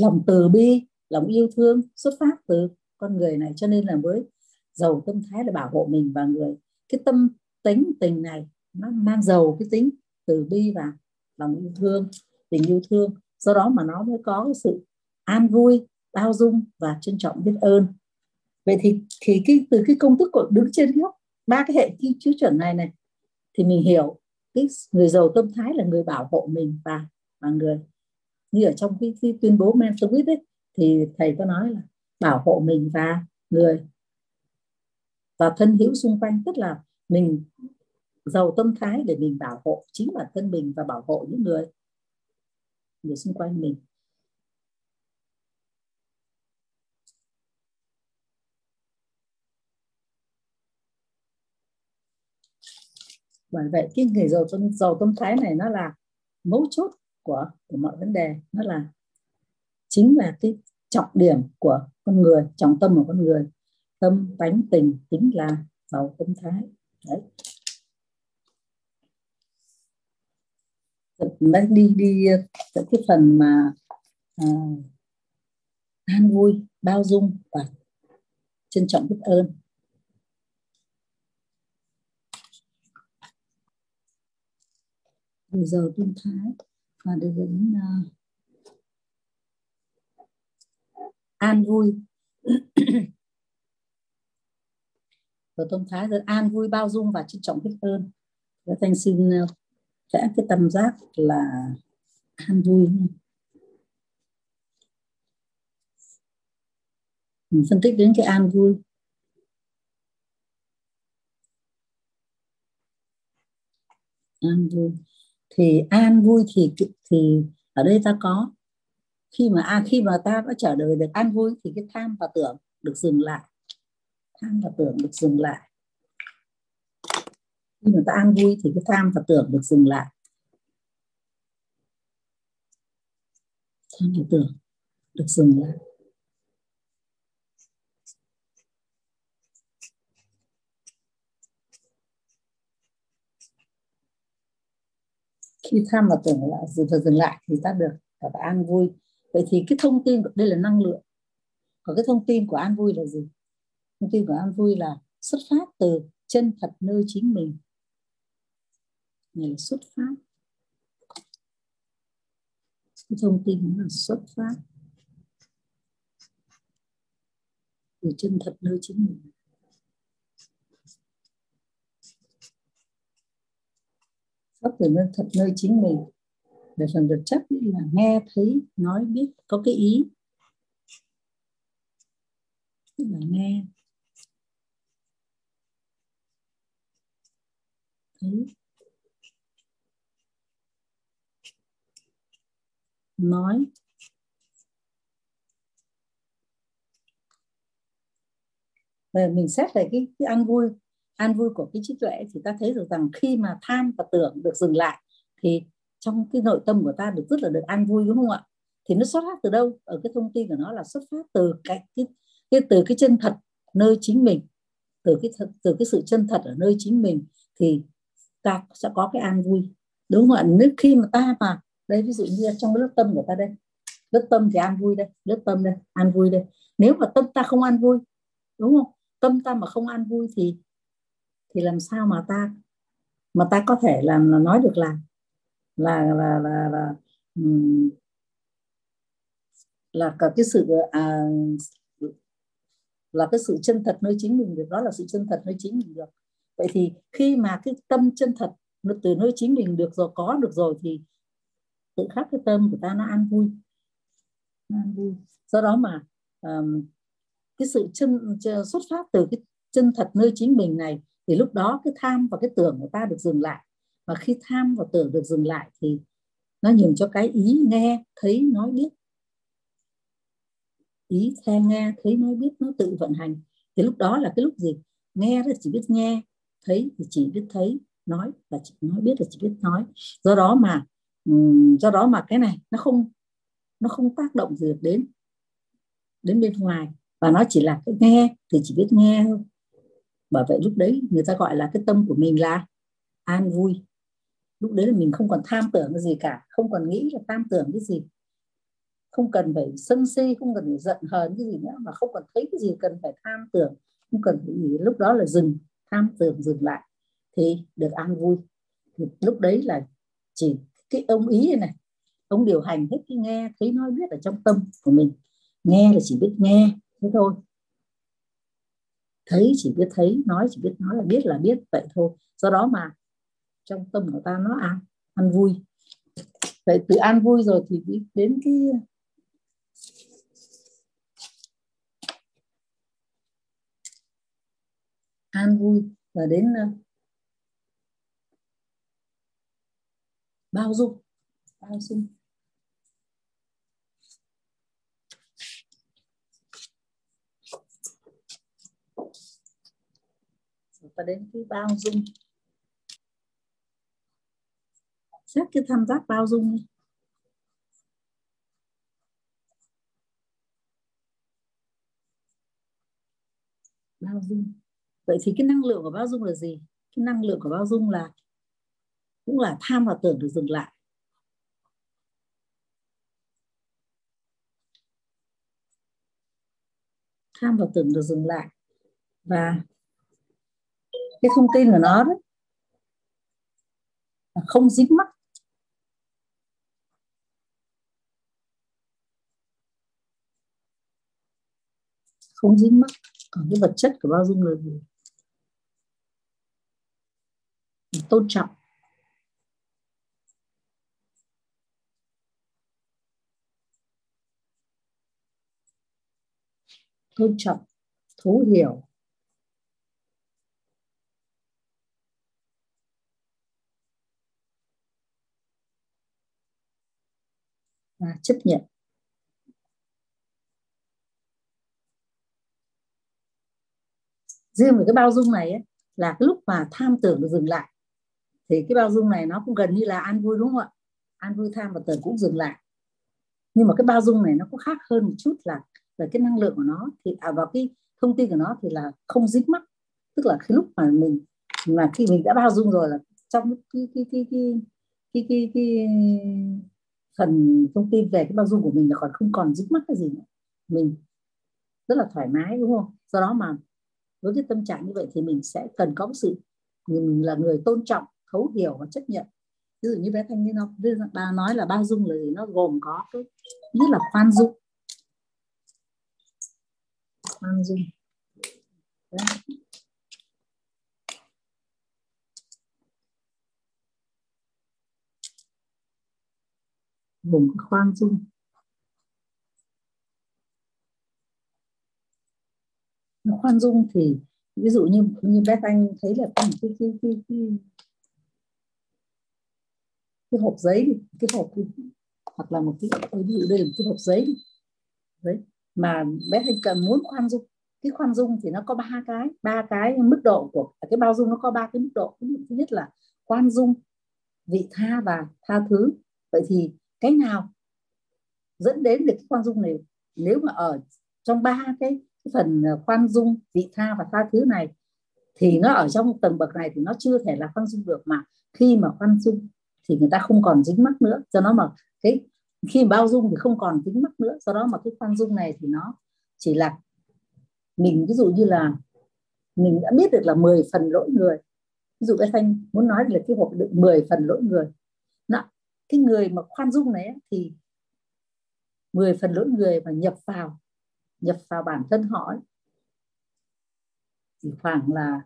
lòng từ bi, lòng yêu thương xuất phát từ con người này. Cho nên là với giàu tâm thái để bảo hộ mình và người, cái tâm tính tình này nó mang giàu cái tính từ bi và lòng yêu thương, tình yêu thương. Do đó mà nó mới có cái sự an vui bao dung và trân trọng biết ơn. Vậy thì thì cái từ cái công thức của đứng trên góc ba cái hệ tiêu chữ chuẩn này này thì mình hiểu cái người giàu tâm thái là người bảo hộ mình và và người. Như ở trong cái, cái tuyên bố Mentawit ấy thì thầy có nói là bảo hộ mình và người. Và thân hữu xung quanh tức là mình giàu tâm thái để mình bảo hộ chính bản thân mình và bảo hộ những người người xung quanh mình. Bởi vậy cái người giàu tâm giàu tâm thái này nó là mấu chốt của của mọi vấn đề. Nó là chính là cái trọng điểm của con người trọng tâm của con người. Tâm tánh tình chính là giàu tâm thái. Đấy. Đang đi đi cái phần mà à, an vui bao dung và trân trọng biết ơn. Từ giờ Tuyên thái và để đến uh, an vui. Và tâm thái rất an vui bao dung và trân trọng biết ơn. Và thanh xin sẽ vẽ cái tâm giác là an vui. Mình phân tích đến cái an vui. An vui thì an vui thì thì ở đây ta có. Khi mà à, khi mà ta đã trở đời được an vui thì cái tham và tưởng được dừng lại. Tham và tưởng được dừng lại. Khi mà ta an vui thì cái tham và tưởng được dừng lại. Tham và tưởng được dừng lại. Khi tham và tưởng là dừng, và dừng lại thì ta được ta an vui. Vậy thì cái thông tin đây là năng lượng. Còn cái thông tin của an vui là gì? Thông tin của an vui là xuất phát từ chân thật nơi chính mình. Này là xuất phát. Cái thông tin là xuất phát từ chân thật nơi chính mình. Xuất từ nơi thật nơi chính mình. Để phần vật chất là nghe thấy nói biết có cái ý. Tức là nghe. Thấy. Nói. Và mình xét về cái, cái ăn vui an vui của cái trí tuệ thì ta thấy được rằng khi mà tham và tưởng được dừng lại thì trong cái nội tâm của ta được rất là được an vui đúng không ạ? Thì nó xuất phát từ đâu? Ở cái thông tin của nó là xuất phát từ cái cái, cái từ cái chân thật nơi chính mình. Từ cái thật, từ cái sự chân thật ở nơi chính mình thì ta sẽ có cái an vui đúng không ạ? Nếu khi mà ta mà đây ví dụ như trong cái lớp tâm của ta đây lớp tâm thì an vui đây lớp tâm đây an vui đây. Nếu mà tâm ta không an vui đúng không? Tâm ta mà không an vui thì thì làm sao mà ta mà ta có thể là, là nói được là là là là là, um, là cả cái sự à, là cái sự chân thật nơi chính mình được đó là sự chân thật nơi chính mình được. Vậy thì khi mà cái tâm chân thật nó từ nơi chính mình được rồi có được rồi thì tự khắc cái tâm của ta nó an vui. Nó an vui. Do đó mà um, cái sự chân xuất phát từ cái chân thật nơi chính mình này thì lúc đó cái tham và cái tưởng của ta được dừng lại. Và khi tham và tưởng được dừng lại thì nó nhường cho cái ý nghe, thấy, nói biết. Ý theo nghe, thấy, nói biết nó tự vận hành. Thì lúc đó là cái lúc gì? Nghe là chỉ biết nghe, thấy thì chỉ biết thấy, nói là chỉ nói biết là chỉ biết nói. Do đó mà do đó mà cái này nó không nó không tác động gì đến đến bên ngoài. Và nó chỉ là cái nghe thì chỉ biết nghe thôi bởi vậy lúc đấy người ta gọi là cái tâm của mình là an vui. Lúc đấy là mình không còn tham tưởng cái gì cả không còn nghĩ là tham tưởng cái gì. Không cần phải sân si không cần phải giận hờn cái gì nữa mà không còn thấy cái gì cần phải tham tưởng không cần phải gì lúc đó là dừng tham tưởng dừng lại thì được an vui. Thì lúc đấy là chỉ cái ông ý này, này ông điều hành hết cái nghe thấy nói biết ở trong tâm của mình. Nghe là chỉ biết nghe thế thôi thấy chỉ biết thấy, nói chỉ biết nói là biết là biết, vậy thôi. Do đó mà trong tâm của ta nó an an vui. Vậy từ an vui rồi thì đến cái an vui và đến ờ, bao dung. Bao dung. Và đến cái bao dung. Xét cái tham giác bao dung đi. Bao dung. Vậy thì cái năng lượng của bao dung là gì? Cái năng lượng của bao dung là, cũng là tham và tưởng được dừng lại. Tham và tưởng được dừng lại. Và cái thông tin của nó đấy là không dính mắc không dính mắc còn cái vật chất của bao dung là gì tôn trọng. Tôn trọng, thấu hiểu. Và chấp nhận. Riêng về cái bao dung này ấy, là cái lúc mà tham tưởng được dừng lại thì cái bao dung này nó cũng gần như là an vui đúng không ạ? An vui tham và tưởng cũng dừng lại. Nhưng mà cái bao dung này nó cũng khác hơn một chút là về cái năng lượng của nó thì à vào cái thông tin của nó thì là không dính mắc. Tức là cái lúc mà mình mà khi mình đã bao dung rồi là trong cái cái cái cái cái cái, cái phần thông tin về cái bao dung của mình là còn không còn dính mắc cái gì nữa. Mình rất là thoải mái, đúng không? Do đó mà với cái tâm trạng như vậy thì mình sẽ cần có sự mình là người tôn trọng, thấu hiểu và chấp nhận. Ví dụ như bé thanh niên nó ba nói là bao dung là gì? Nó gồm có cái nhất là khoan dung. Khoan dung. Đấy. Gồm khoan dung khoan dung thì ví dụ như như bé anh thấy là cái cái cái cái, cái, cái hộp giấy cái hộp hoặc là một cái ví dụ đây là một cái hộp giấy đấy mà bé anh cần muốn khoan dung. Cái khoan dung thì nó có ba cái ba cái mức độ của cái bao dung nó có ba cái mức độ. Thứ nhất là khoan dung vị tha và tha thứ. Vậy thì cái nào dẫn đến được cái khoan dung này? Nếu mà ở trong ba cái, cái phần ờ, khoan dung vị tha và tha thứ này thì nó ở trong tầng bậc này thì nó chưa thể là khoan dung được mà khi mà khoan dung thì người ta không còn dính mắc nữa. Cho nó mà cái khi bao dung thì không còn dính mắc nữa. Do đó mà cái khoan dung này thì nó chỉ là mình ví dụ như là mình đã biết được là 10 phần lỗi người. Ví dụ cái thanh muốn nói là cái hộp đựng 10 phần lỗi người cái người mà khoan dung này thì 10 phần lỗi người mà nhập vào nhập vào bản thân họ ấy, thì khoảng là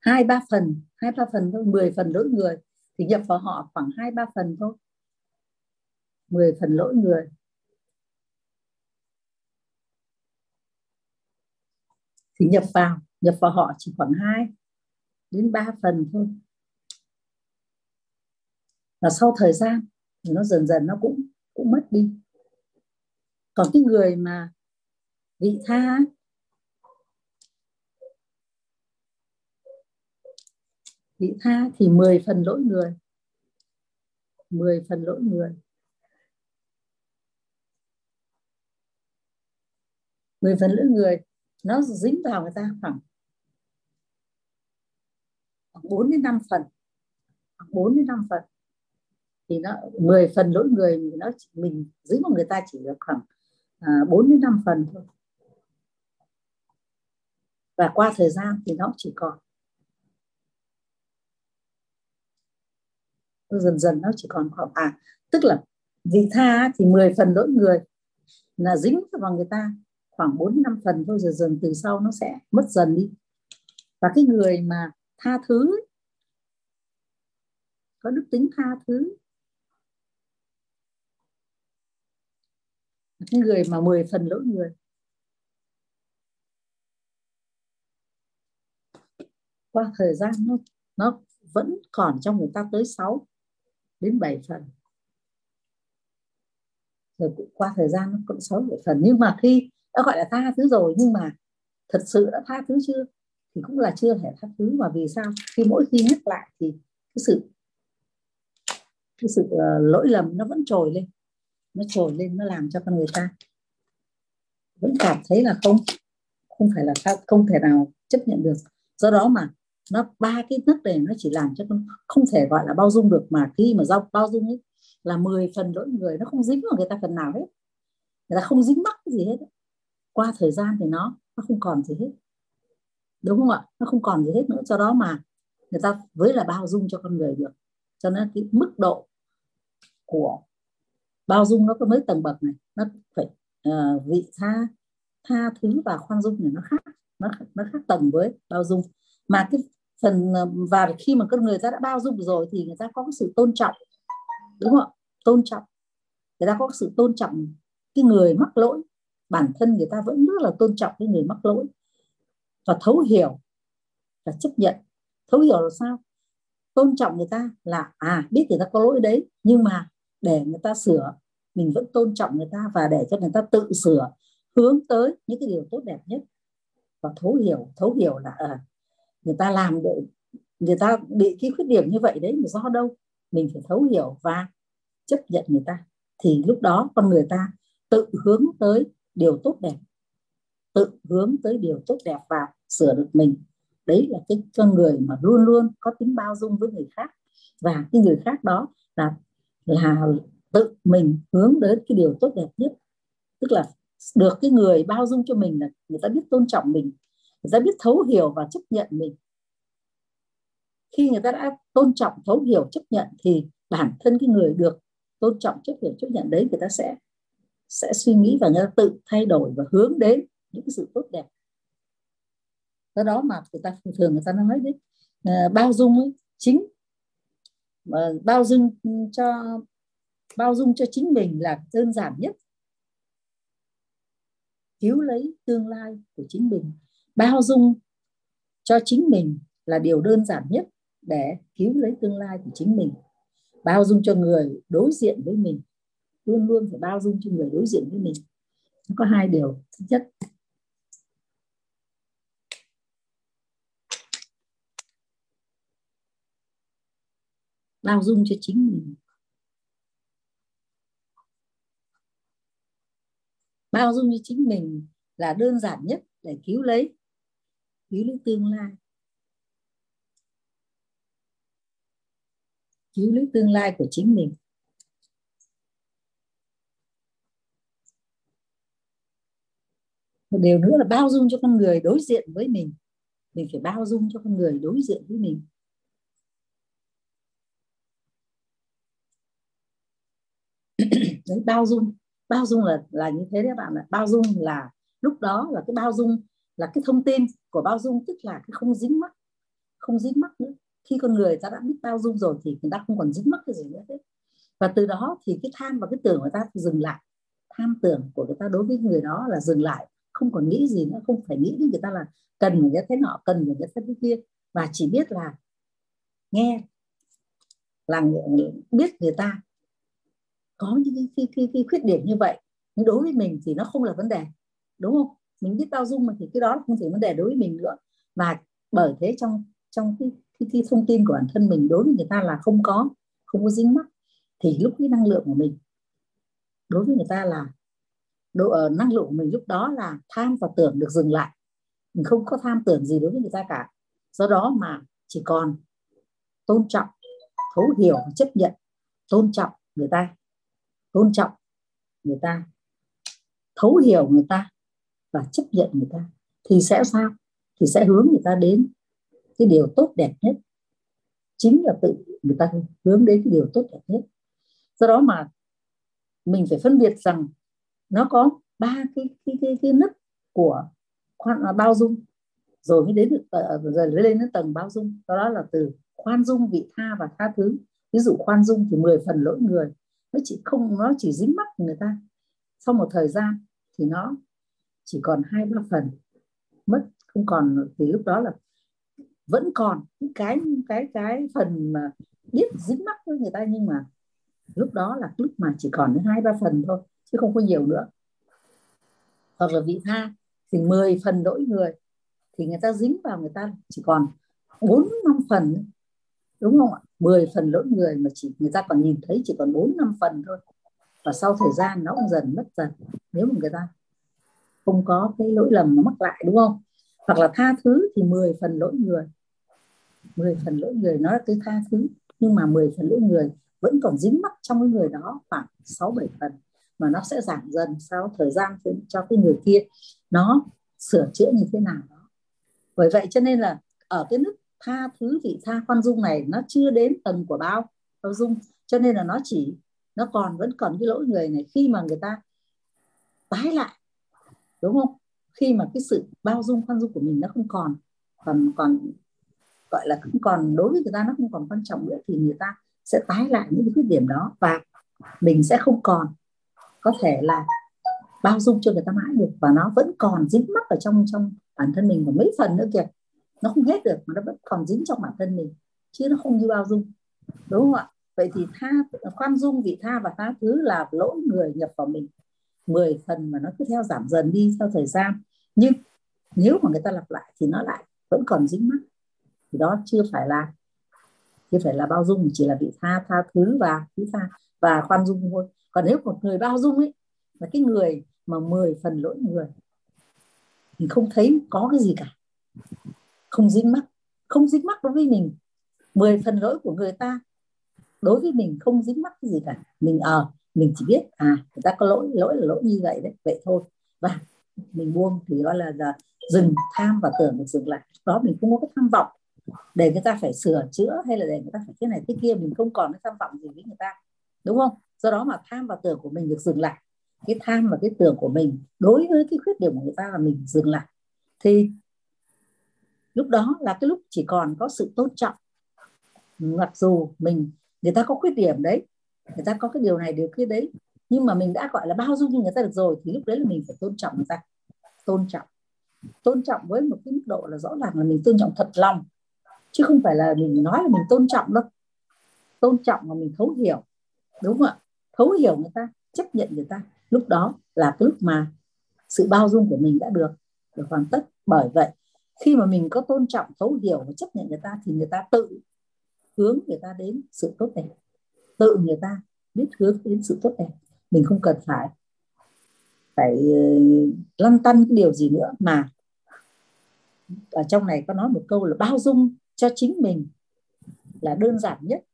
hai ba phần hai ba phần thôi 10 phần lỗi người thì nhập vào họ khoảng hai ba phần thôi. 10 phần lỗi người. Thì nhập vào nhập vào họ chỉ khoảng 2 đến 3 phần thôi. Và sau thời gian thì nó dần dần nó cũng cũng mất đi. Còn cái người mà vị tha vị tha thì 10 phần lỗi người. 10 phần lỗi người. 10 phần lỗi người, nó dính vào người ta khoảng khoảng 4 đến 5 phần. Khoảng 4 đến 5 phần. Thì nó 10 phần lỗi người thì nó chỉ, mình dính vào người ta chỉ được khoảng à, 4 đến 5 phần thôi. Và qua thời gian thì nó chỉ còn. Dần dần nó chỉ còn khoảng à tức là vì tha thì 10 phần lỗi người là dính vào người ta khoảng 4 năm phần thôi rồi dần từ sau nó sẽ mất dần đi. Và cái người mà tha thứ. Có đức tính tha thứ. Cái người mà 10 phần lỗi người. Qua thời gian nó nó vẫn còn trong người ta tới 6 đến 7 phần. Rồi cũng qua thời gian nó cũng 6 7 phần. Nhưng mà khi, đã gọi là tha thứ rồi, nhưng mà thật sự đã tha thứ chưa? Thì cũng là chưa thể tha thứ. Mà vì sao? Khi mỗi khi nhắc lại thì cái sự cái sự uh, lỗi lầm nó vẫn trồi lên. Nó trồi lên nó làm cho con người ta vẫn cảm thấy là không không phải là không thể nào chấp nhận được. Do đó mà nó ba cái nấc này nó chỉ làm cho con không thể gọi là bao dung được. Mà khi mà giao bao dung ấy là 10 phần lỗi người nó không dính vào người ta phần nào hết. Người ta không dính mắc cái gì hết. Qua thời gian thì nó nó không còn gì hết đúng không ạ? Nó không còn gì hết nữa. Cho đó mà người ta với là bao dung cho con người được. Cho nên cái mức độ của bao dung nó có mấy tầng bậc này. Nó phải uh, vị tha tha thứ và khoan dung này nó khác. Nó nó khác tầng với bao dung. Mà cái phần ờ, và khi mà con người ta đã bao dung rồi thì người ta có sự tôn trọng. Đúng không ạ? Tôn trọng. Người ta có sự tôn trọng cái người mắc lỗi. Bản thân người ta vẫn rất là tôn trọng cái người mắc lỗi và thấu hiểu và chấp nhận. Thấu hiểu là sao? Tôn trọng người ta là à biết người ta có lỗi đấy nhưng mà để người ta sửa mình vẫn tôn trọng người ta và để cho người ta tự sửa hướng tới những cái điều tốt đẹp nhất. Và thấu hiểu thấu hiểu là à, người ta làm được người ta bị cái khuyết điểm như vậy đấy mà do đâu? Mình phải thấu hiểu và chấp nhận người ta. Thì lúc đó con người ta tự hướng tới điều tốt đẹp tự hướng tới điều tốt đẹp và sửa được mình. Đấy là cái con người mà luôn luôn có tính bao dung với người khác. Và cái người khác đó là là tự mình hướng đến cái điều tốt đẹp nhất. Tức là được cái người bao dung cho mình là người ta biết tôn trọng mình, người ta biết thấu hiểu và chấp nhận mình. Khi người ta đã tôn trọng, thấu hiểu, chấp nhận thì bản thân cái người được tôn trọng, chấp hiểu, chấp nhận đấy, người ta sẽ sẽ suy nghĩ và người ta tự thay đổi và hướng đến những cái sự tốt đẹp. Do đó mà người ta thường người ta nói đấy ờ, bao dung ấy, chính. Mà bao dung cho bao dung cho chính mình là đơn giản nhất. Cứu lấy tương lai của chính mình. Bao dung cho chính mình là điều đơn giản nhất để cứu lấy tương lai của chính mình. Bao dung cho người đối diện với mình luôn luôn phải bao dung cho người đối diện với mình. Nó có hai điều. Thứ nhất bao dung cho chính mình. Bao dung cho chính mình là đơn giản nhất để cứu lấy cứu lấy tương lai. Cứu lấy tương lai của chính mình. Một điều nữa là bao dung cho con người đối diện với mình. Mình phải bao dung cho con người đối diện với mình. Đấy bao dung. Bao dung là là như thế đấy bạn ạ. Bao dung là lúc đó là cái bao dung là cái thông tin của bao dung, tức là cái không dính mắc, không dính mắc nữa. Khi con người ta đã biết bao dung rồi thì người ta không còn dính mắc cái gì nữa hết. Và từ đó thì cái tham và cái tưởng của ta dừng lại. Tham tưởng của người ta đối với người đó là dừng lại. Không còn nghĩ gì nữa, không phải nghĩ đến người ta là cần người ta thế nọ, cần người ta thế kia. Và chỉ biết là nghe, là biết người ta có những cái, cái, cái, cái khuyết điểm như vậy nhưng đối với mình thì nó không là vấn đề đúng không? Mình biết bao dung mà thì cái đó không phải vấn đề đối với mình nữa. Và bởi thế trong trong cái, cái, cái thông tin của bản thân mình đối với người ta là không có không có dính mắc thì lúc cái năng lượng của mình đối với người ta là độ uh, ờ, năng lượng của mình lúc đó là tham và tưởng được dừng lại. Mình không có tham tưởng gì đối với người ta cả. Do đó mà chỉ còn tôn trọng thấu hiểu và chấp nhận tôn trọng người ta tôn trọng người ta thấu hiểu người ta và chấp nhận người ta thì sẽ sao? Thì sẽ hướng người ta đến cái điều tốt đẹp nhất. Chính là tự người ta hướng đến cái điều tốt đẹp nhất. Do đó mà mình phải phân biệt rằng nó có ba cái cái cái, cái nấc của khoan à, bao dung. Rồi mới đến được rồi mới lên đến tầng bao dung. Đó là từ khoan dung vị tha và tha thứ. Ví dụ khoan dung thì 10 phần lỗi người nó chỉ không, nó chỉ dính mắt người ta. Sau một thời gian thì nó chỉ còn hai ba phần. Mất, không còn, thì lúc đó là vẫn còn cái cái cái phần mà biết dính mắt với người ta, nhưng mà lúc đó là lúc mà chỉ còn hai ba phần thôi, chứ không có nhiều nữa. Hoặc là vị tha thì 10 phần lỗi người, thì người ta dính vào người ta chỉ còn bốn, năm phần đúng không ạ? 10 phần lỗi người mà chỉ, người ta còn nhìn thấy chỉ còn 4 năm phần thôi. Và sau thời gian nó cũng dần mất dần. Nếu mà người ta không có cái lỗi lầm nó mắc lại, đúng không? Hoặc là tha thứ thì 10 phần lỗi người. 10 phần lỗi người nó là cái tha thứ. Nhưng mà 10 phần lỗi người vẫn còn dính mắc trong cái người đó khoảng 6 7 phần. Mà nó sẽ giảm dần sau thời gian cho cái người kia. Nó sửa chữa như thế nào đó. Bởi vậy cho nên là ở cái nước tha thứ vị tha khoan dung này nó chưa đến tầng của bao bao dung. Cho nên là nó chỉ, nó còn vẫn còn cái lỗi người này khi mà người ta tái lại, đúng không? Khi mà cái sự bao dung, khoan dung của mình nó không còn còn còn, gọi là không còn, đối với người ta nó không còn quan trọng nữa, thì người ta sẽ tái lại những cái khuyết điểm đó và mình sẽ không còn có thể là bao dung cho người ta mãi được. Và nó vẫn còn dính mắc ở trong trong bản thân mình và mấy phần nữa kìa nó không hết được mà nó vẫn còn dính trong bản thân mình, chứ nó không như bao dung. Đúng không ạ? Vậy thì tha, khoan dung vị tha và tha thứ là lỗi người nhập vào mình. 10 phần mà nó cứ theo giảm dần đi theo thời gian. Nhưng nếu mà người ta lặp lại thì nó lại vẫn còn dính mắc. Thì đó chưa phải là, chưa phải là bao dung, chỉ là vị tha tha thứ và thứ tha và khoan dung thôi. Còn nếu một người bao dung ấy là cái người mà 10 phần lỗi người, thì không thấy có cái gì cả không dính mắc. Không dính mắc đối với mình. 10 phần lỗi của người ta. Đối với mình không dính mắc cái gì cả. Mình ở ờ, à, mình chỉ biết à người ta có lỗi lỗi là lỗi như vậy đấy vậy thôi. Và mình buông thì gọi là, là dừng tham và tưởng được dừng lại. Đó mình không có cái tham vọng để người ta phải sửa chữa hay là để người ta phải thế này thế kia. Mình không còn cái tham vọng gì với người ta. Đúng không? Do đó mà tham và tưởng của mình được dừng lại. Cái tham và cái tưởng của mình đối với cái khuyết điểm của người ta là mình dừng lại. Thì lúc đó là cái lúc chỉ còn có sự tôn trọng. Mặc dù mình, người ta có khuyết điểm đấy, người ta có cái điều này, điều kia đấy, nhưng mà mình đã, gọi là, bao dung cho người ta được rồi, thì lúc đấy là mình phải tôn trọng người ta. Tôn trọng. Tôn trọng với một cái mức độ là rõ ràng là mình tôn trọng thật lòng, chứ không phải là mình nói là mình tôn trọng đâu. Tôn trọng mà mình thấu hiểu, đúng không ạ? Thấu hiểu người ta, chấp nhận người ta. Lúc đó là cái lúc mà sự bao dung của mình đã được được hoàn tất. Bởi vậy khi mà mình có tôn trọng, thấu hiểu và chấp nhận người ta thì người ta tự hướng người ta đến sự tốt đẹp. Tự người ta biết hướng đến sự tốt đẹp. Mình không cần phải phải ờ, lăn tăn cái điều gì nữa mà ở trong này có nói một câu là bao dung cho chính mình là đơn giản nhất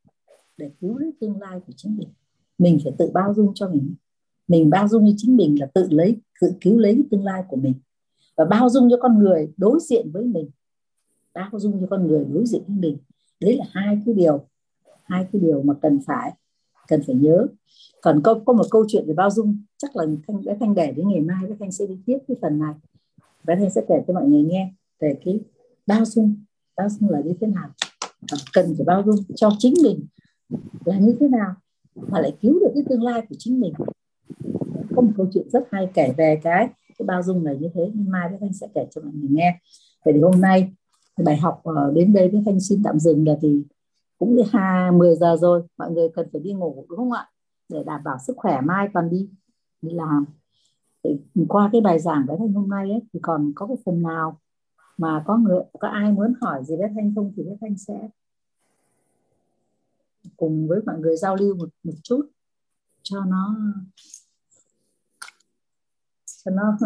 để cứu lấy tương lai của chính mình. Mình phải tự bao dung cho mình. Mình bao dung cho chính mình là tự lấy, tự cứu lấy tương lai của mình và bao dung cho con người đối diện với mình. Bao dung cho con người đối diện với mình. Đấy là hai cái điều, hai cái điều mà cần phải cần phải nhớ. Còn có có một câu chuyện về bao dung. Chắc là thanh, bé thanh để đến ngày mai, bé thanh sẽ đi tiếp cái phần này. Bé thanh sẽ kể cho mọi người nghe về cái bao dung. Bao dung là như thế nào? Cần phải bao dung cho chính mình là như thế nào mà lại cứu được cái tương lai của chính mình? Có một câu chuyện rất hay kể về cái cái bao dung này như thế nhưng mai bé thanh sẽ kể cho mọi người nghe. Vậy thì hôm nay bài học ờ, đến đây với thanh xin tạm dừng là thì cũng đi 10 giờ rồi mọi người cần phải đi ngủ đúng không ạ? Để đảm bảo sức khỏe mai còn đi. Đi làm. Thì qua cái bài giảng với thanh hôm nay ấy, thì còn có cái phần nào mà có người có ai muốn hỏi gì với thanh không thì với thanh sẽ cùng với mọi người giao lưu một một chút cho nó cho nó